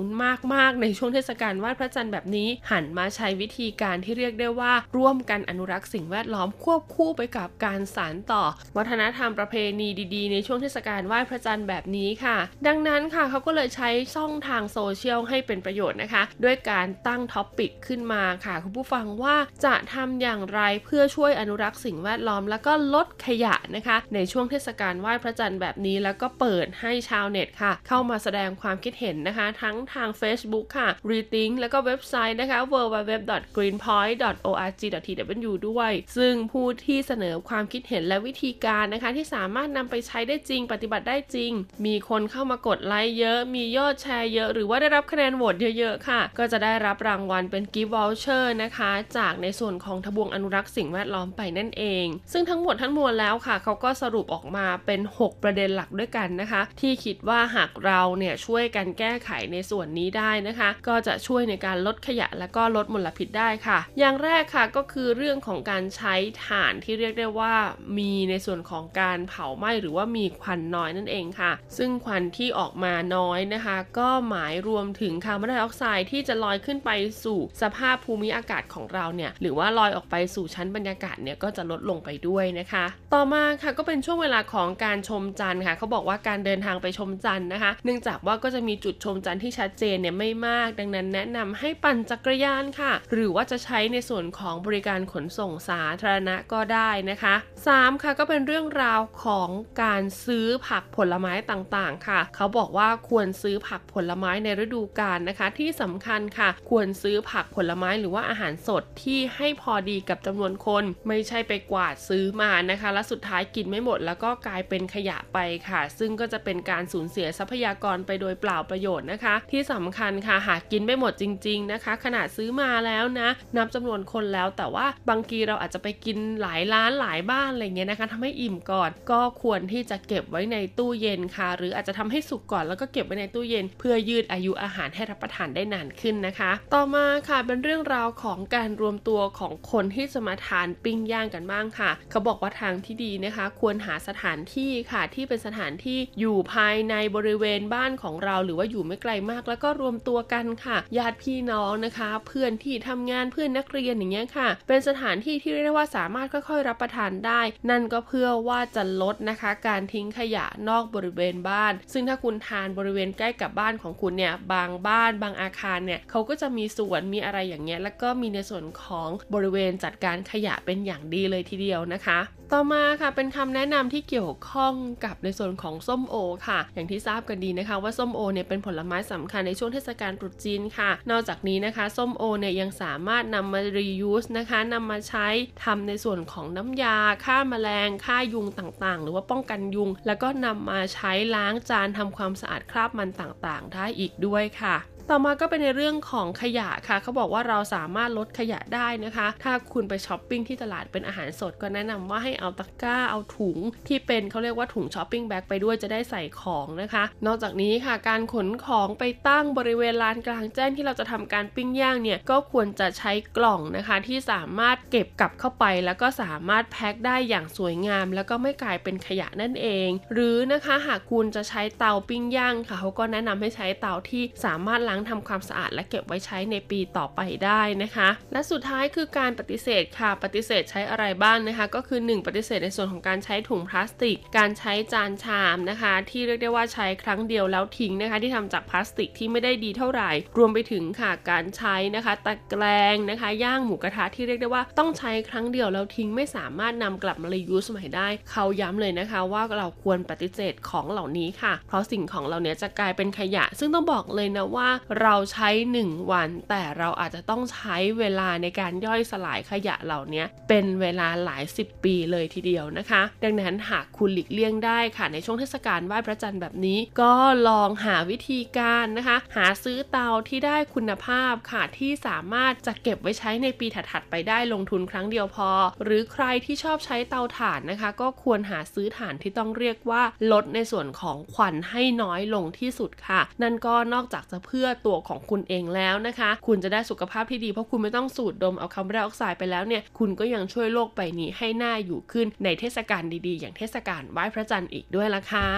S6: มาก ๆ ในช่วงเทศกาลไหว้พระจันทร์แบบนี้ หันมาใช้วิธีการที่เรียกได้ว่า ร่วมกันอนุรักษ์สิ่งแวดล้อมควบคู่ไปกับการสานต่อ วัฒนธรรมประเพณีดีๆ ในช่วงเทศกาลไหว้พระจันทร์แบบนี้ค่ะ ดังนั้นค่ะเขาก็เลยใช้ช่องทางโซเชียลให้เป็นประโยชน์นะคะ ด้วยการตั้ง topic ขึ้นมาค่ะคุณผู้ฟังว่าจะทำอย่างไรเพื่อช่วยอนุรักษ์สิ่งแวดล้อม แล้วก็ลดขยะนะคะ ในช่วงเทศกาลไหว้พระจันทร์แบบนี้ แล้วก็เปิดให้ชาวเน็ตค่ะ เข้ามาแสดงความคิดเห็นนะคะ ทั้งทาง Facebook ค่ะ Rethink แล้วก็เว็บไซต์นะคะ www.greenpoint.org.tw ด้วย ซึ่งผู้ที่เสนอความคิดเห็นและวิธีการนะคะ ที่สามารถนำไปใช้ได้จริง ปฏิบัติได้จริง มีคนเข้ามากดไลค์เยอะ มียอดแชร์เยอะ หรือว่าได้รับคะแนนโหวตเยอะๆค่ะ ก็จะได้รับรางวัลเป็น gift voucher นะคะจากในส่วนของทบวงอนุรักษ์สิ่งแวดล้อมไปนั่นเอง ซึ่งทั้งหมดทั้งมวลแล้วค่ะ เขาก็สรุปออกมาเป็น 6 ประเด็นหลักด้วยกันนะคะ ที่คิดว่าหากเราเนี่ยช่วยกันแก้ไขในส่วนนี้ได้นะคะ ก็จะช่วยในการลดขยะและก็ลดมลพิษได้ค่ะ อย่างแรกค่ะก็คือเรื่องของการใช้ถ่านที่เรียกได้ว่า มีในส่วนของการเผาไหม้หรือว่ามีควันน้อยนั่นเองค่ะ ซึ่งควันที่ออกมาน้อยนะคะ ก็หมายรวมถึงคาร์บอนไดออกไซด์ที่จะลอยขึ้นไปสู่สภาพภูมิอากาศของเราเนี่ยหรือว่าลอยออกไปสู่ชั้นบรรยากาศเนี่ยก็จะลดลงไปด้วยนะคะ ต่อมาค่ะก็เป็นช่วงเวลาของการชมจันทร์ค่ะเขาบอกว่าการเดินทางไปชมจันทร์นะคะ เนื่องจากว่าก็จะมีจุดชมจันทร์ที่ชัดเจนเนี่ยไม่มาก ดังนั้นแนะนำให้ปั่นจักรยานค่ะ หรือว่าจะใช้ในส่วนของบริการขนส่งสาธารณะก็ได้นะคะ 3 ค่ะก็เป็นเรื่องราวของการซื้อผักผลไม้ต่างๆ ค่ะ เขาบอกว่าควรซื้อผักผลไม้ในฤดูกาลนะคะ ที่สำคัญค่ะ ควรซื้อผักผลไม้หรือว่าอาหารสดที่ให้พอดีกับจำนวนคน ไม่ใช่ไปกวาดซื้อมานะคะ แล้วสุดท้ายกินไม่หมด แล้วก็กลายเป็นขยะไปค่ะ ซึ่งก็จะเป็นการสูญเสียทรัพยากรไปโดยเปล่าประโยชน์นะคะ ที่สำคัญค่ะหากกินไม่หมดจริง ๆนะคะ ขนาดซื้อมาแล้วนะ นับจำนวนคนแล้ว แต่ว่าบางทีเราอาจจะไปกินหลายร้านหลายบ้านอะไรเงี้ยนะคะทำให้อิ่มก่อน ก็ควรที่จะเก็บไว้ในตู้เย็นค่ะ หรืออาจจะทำให้สุกก่อนแล้วก็เก็บไว้ในตู้เย็น เพื่อยืดอายุอาหารให้รับประทานได้นานขึ้นนะคะ ต่อมาค่ะเป็นเรื่องราวของการการรวมตัวของคนที่จะมาทานปิ้งย่างกันบ้างค่ะ เขาบอกว่าทางที่ดีนะคะ ควรหาสถานที่ค่ะที่เป็นสถานที่อยู่ภายในบริเวณบ้านของเรา หรือว่าอยู่ไม่ไกลมาก แล้วก็รวมตัวกันค่ะญาติพี่น้องนะคะ เพื่อนที่ทำงานเพื่อนนักเรียนอย่างเงี้ยค่ะ เป็นสถานที่ที่เรียกได้ว่าสามารถค่อยๆ รับประทานได้ นั่นก็เพื่อว่าจะลดนะคะ การทิ้งขยะนอกบริเวณบ้าน ซึ่งถ้าคุณทานบริเวณใกล้กับบ้านของคุณเนี่ยบางบ้าน บางอาคารเนี่ยเขาก็จะมีสวนมีอะไรอย่างเงี้ยแล้วก็มีในส่วนของบริเวณจัดการขยะเป็นอย่างดีเลยทีเดียวนะคะ ต่อมาค่ะเป็นคำแนะนำที่เกี่ยวข้องกับในส่วนของส้มโอค่ะ อย่างที่ทราบกันดีนะคะว่าส้มโอเนี่ยเป็นผลไม้สำคัญในช่วงเทศกาลตรุษจีนค่ะ นอกจากนี้นะคะส้มโอเนี่ยยังสามารถนำมา reuse นะคะนำมาใช้ทำในส่วนของน้ำยาฆ่าแมลงฆ่ายุงต่างๆ หรือว่าป้องกันยุง แล้วก็นำมาใช้ล้างจานทำความสะอาดคราบมันต่างๆ ได้อีกด้วยค่ะ ต่อมาก็เป็นในเรื่องของขยะค่ะ เขาบอกว่าเราสามารถลดขยะได้นะคะ ถ้าคุณไปช้อปปิ้งที่ตลาดเป็นอาหารสดก็แนะนำว่าให้เอาตะกร้าเอาถุง ที่เป็นเขาเรียกว่าถุง shopping bag ไปด้วยจะได้ใส่ของนะคะ นอกจากนี้ค่ะการขนของไปตั้งบริเวณลานกลางแจ้งที่เราจะทำการปิ้งย่างเนี่ยก็ควรจะใช้กล่องนะคะ ที่สามารถเก็บกลับเข้าไป แล้วก็สามารถแพ็คได้อย่างสวยงาม แล้วก็ไม่กลายเป็นขยะนั่นเอง หรือนะคะหากคุณจะใช้เตาปิ้งย่างค่ะเขาก็แนะนำให้ใช้เตาที่สามารถล้างล้างทำความสะอาดและเก็บไว้ใช้ในปีต่อไปได้นะคะ และสุดท้ายคือการปฏิเสธค่ะ ปฏิเสธใช้อะไรบ้างนะคะ ก็คือ 1 ปฏิเสธในส่วนของการใช้ถุงพลาสติก การใช้จานชามนะคะ ที่เรียกได้ว่าใช้ครั้งเดียวแล้วทิ้งนะคะ ที่ทำจากพลาสติกที่ไม่ได้ดีเท่าไหร่ รวมไปถึงค่ะการใช้นะคะตะแกรงนะคะ ย่างหมูกระทะที่เรียกได้ว่าต้องใช้ครั้งเดียวแล้วทิ้งไม่สามารถนำกลับมารียูสใหม่ได้ เขาย้ำเลยนะคะ ว่าเราควรปฏิเสธของเหล่านี้ค่ะ เพราะสิ่งของเหล่านี้จะกลายเป็นขยะ ซึ่งต้องบอกเลยนะว่าเราใช้ 1 วัน แต่เราอาจจะต้องใช้เวลาในการย่อยสลายขยะเหล่านี้เป็นเวลาหลาย 10 ปีเลยทีเดียวนะคะ ดังนั้นหากคุณหลีกเลี่ยงได้ค่ะในช่วงเทศกาลไหว้พระจันทร์แบบนี้ ก็ลองหาวิธีการนะคะ หาซื้อเตาที่ได้คุณภาพค่ะที่สามารถจะเก็บไว้ใช้ในปีถัดๆไปได้ลงทุนครั้งเดียวพอ หรือใครที่ชอบใช้เตาถ่านนะคะ ก็ควรหาซื้อถ่านที่ต้องเรียกว่าลดในส่วนของควันให้น้อยลงที่สุดค่ะ นั่นก็นอกจากจะเพื่อตัวของคุณเองแล้วนะคะ คุณจะได้สุขภาพที่ดีเพราะคุณไม่ต้องสูดดมเอาคาร์บอนไดออกไซด์ไปแล้วเนี่ยคุณก็ยังช่วยโลกใบนี้ให้หน้าอยู่ขึ้นในเทศกาลดีๆ อย่างเทศกาลไหว้พระจันทร์อีกด้วยล่ะค่ะ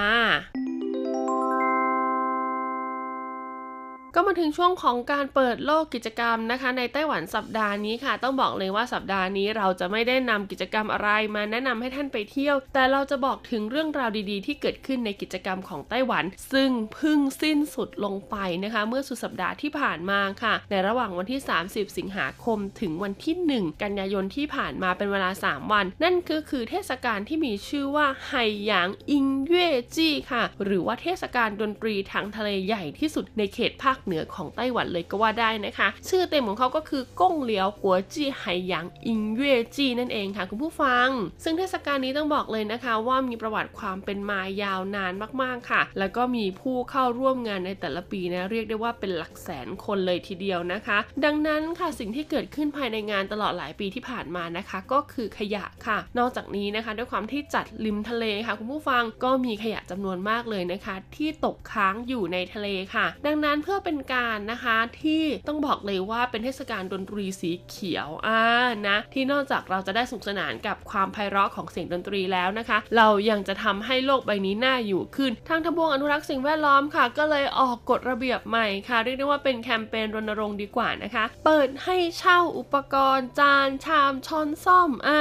S6: ก็มาถึงช่วงของการเปิดโลกกิจกรรมนะคะ ในไต้หวันสัปดาห์นี้ค่ะ ต้องบอกเลยว่าสัปดาห์นี้เราจะไม่ได้นำกิจกรรมอะไรมาแนะนำให้ท่านไปเที่ยว แต่เราจะบอกถึงเรื่องราวดีๆ ที่เกิดขึ้นในกิจกรรมของไต้หวัน ซึ่งเพึ่งสิ้นสุดลงไปนะคะ เมื่อสุดสัปดาห์ที่ผ่านมาค่ะ ในระหว่างวันที่ 30 สิงหาคมถึงวันที่ 1 กันยายนที่ผ่านมาเป็นเวลา 3 วัน นั่นก็คือเทศกาลที่มีชื่อว่าไฮหยางอิงเย่จี้ค่ะ หรือว่าเทศกาลดนตรีทางทะเลใหญ่ที่สุดในเขตภาคเหนือของไต้หวันเลยก็ว่าได้นะคะ ชื่อเต็มของเขาก็คือก้งเหลียวกัวจี้ไหหยางอิงเย่จี้นั่นเองค่ะคุณผู้ฟัง ซึ่งเทศกาลนี้ต้องบอกเลยนะคะ ว่ามีประวัติความเป็นมายาวนานมากๆค่ะ แล้วก็มีผู้เข้าร่วมงานในแต่ละปีนะเรียกได้ว่าเป็นหลักแสนคนเลยทีเดียวนะคะ ดังนั้นค่ะสิ่งที่เกิดขึ้นภายในงานตลอดหลายปีที่ผ่านมานะคะ ก็คือขยะค่ะ นอกจากนี้นะคะ ด้วยความที่จัดริมทะเลค่ะ คุณผู้ฟังก็มีขยะจำนวนมากเลยนะคะ ที่ตกค้างอยู่ในทะเลค่ะ ดังนั้นเพื่อเป็นการนะคะที่ต้องบอกเลยว่าเป็นเทศกาลดนตรีสีเขียวอ่านะที่นอกจากเราจะได้สนุกสนานกับความไพเราะของเสียงดนตรีแล้วนะคะ เรายังจะทำให้โลกใบนี้น่าอยู่ขึ้นทางทบวงอนุรักษ์สิ่งแวดล้อมค่ะ ก็เลยออกกฎระเบียบใหม่ค่ะเรียกได้ว่าเป็นแคมเปญรณรงค์ดีกว่านะคะ เปิดให้เช่าอุปกรณ์ จานชามช้อนซ่อมอ่า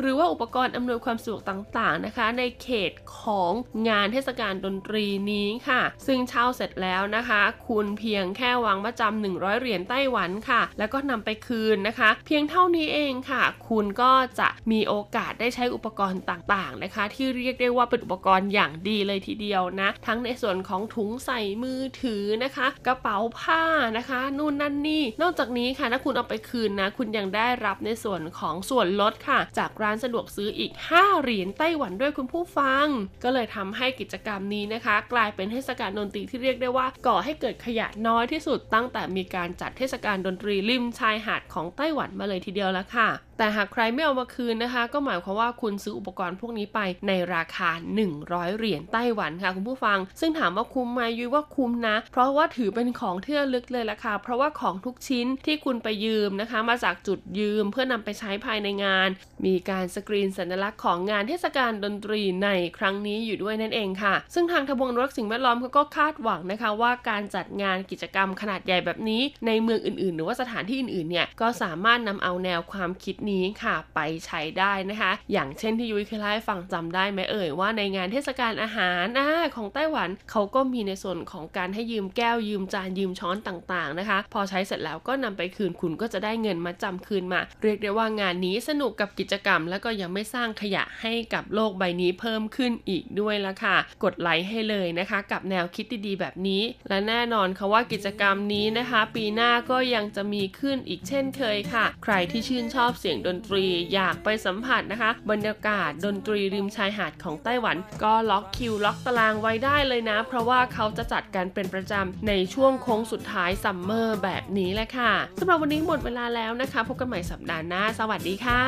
S6: หรือว่าอุปกรณ์อำนวยความสะดวกต่างๆนะคะ ในเขตของงานเทศกาลดนตรีนี้ค่ะ ซึ่งเช่าเสร็จแล้วนะคะ คุณเพียงแค่วางมาจำ100 เหรียญไต้หวันค่ะ แล้วก็นำไปคืนนะคะ เพียงเท่านี้เองค่ะ คุณก็จะมีโอกาสได้ใช้อุปกรณ์ต่างๆนะคะ ที่เรียกได้ว่าเป็นอุปกรณ์อย่างดีเลยทีเดียวนะ ทั้งในส่วนของถุงใส่มือถือนะคะ กระเป๋าผ้านะคะ นู่นนั่นนี่ นอกจากนี้ค่ะถ้าคุณเอาไปคืนนะ คุณยังได้รับในส่วนของส่วนลดค่ะ จากร้านสะดวกซื้ออีก 5 เหรียญไต้หวันด้วยคุณผู้ฟัง ก็เลยทำให้กิจกรรมนี้นะคะ กลายเป็นเทศกาลดนตรีที่เรียกได้ว่าก่อให้เกิดขยะน้อยที่สุดตั้งแต่มีการจัดเทศกาลดนตรีริมชายหาดของไต้หวันมาเลยทีเดียวแล้วค่ะ แต่หากใครไม่เอามาคืนนะคะ ก็หมายความว่าคุณซื้ออุปกรณ์พวกนี้ไปในราคา 100 เหรียญไต้หวันค่ะคุณผู้ฟัง ซึ่งถามว่าคุ้มไหมยุ้ยว่าคุ้มนะ เพราะว่าถือเป็นของเที่ระลึกเลยละค่ะ เพราะว่าของทุกชิ้นที่คุณไปยืมนะคะ มาจากจุดยืมเพื่อนำไปใช้ภายในงาน มีการสกรีนสัญลักษณ์ของงานเทศกาลดนตรีในครั้งนี้อยู่ด้วยนั่นเองค่ะ ซึ่งทางทบวงรักสิ่งแวดล้อมเขาก็คาดหวังนะคะว่าการจัดงานกิจกรรมขนาดใหญ่แบบนี้ ในเมืองอื่นๆ หรือว่าสถานที่อื่นๆเนี่ยก็สามารถนำเอาแนวความคิดนี้ค่ะไปใช้ได้นะคะ อย่างเช่นที่ยุ้ยเคยเล่าให้ฟังจำได้ไหมเอ่ยว่าในงานเทศกาลอาหารอ่าของไต้หวันเขาก็มีในส่วนของการให้ยืมแก้วยืมจานยืมช้อนต่างๆนะคะ พอใช้เสร็จแล้วก็นำไปคืนคุณก็จะได้เงินมาจำคืนมา เรียกได้ว่างานนี้สนุกกับกิจกรรม แล้วก็ยังไม่สร้างขยะให้กับโลกใบนี้เพิ่มขึ้นอีกด้วยละค่ะ กดไลค์ให้เลยนะคะ กับแนวคิดดีๆแบบนี้ และแน่นอนค่ะว่ากิจกรรมนี้นะคะ ปีหน้าก็ยังจะมีขึ้นอีกเช่นเคยค่ะ ใครที่ชื่นชอบเสียียงดนตรีอยากไปสัมผัสนะคะ บรรยากาศดนตรีริมชายหาดของไต้หวัน ก็ล็อกคิวล็อกตารางไว้ได้เลยนะ เพราะว่าเขาจะจัดกันเป็นประจำในช่วงโค้งสุดท้าย summer แบบนี้แหละค่ะสำหรับวันนี้หมดเวลาแล้วนะคะ พบกันใหม่สัปดาห์หน้า สวัสดีค่ะ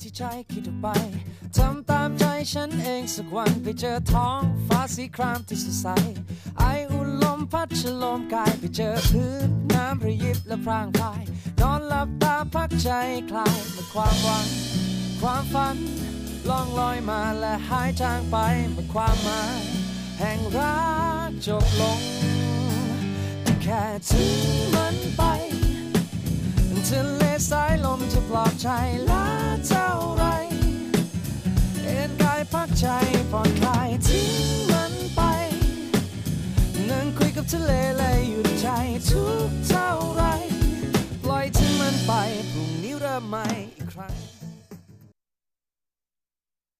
S7: ที่ใจคิดไปทำตามใจฉันเองสักวันไปเจอท้องฟ้าสีครามที่สดใสไออุ่นลมพัดชโลมกายไปเจอพื้นน้ำระยิบและพรางพายนอนหลับตาพักใจคลายเมื่อความหวัง ความฝันล่องลอยมาและหายจางไปเมื่อความหมายแห่งรักจบลง แค่ทิ้งมันไปทะเลสายลมจะปลอบใจลาเท่าไร เอ็นกายพักใจผ่อนคลายทิ้งมันไป นั่งคุยกับทะเลเลยหยุดใจทุกเท่าไร ไปพรุ่งนี้เริ่มใหม่อีกครั้ง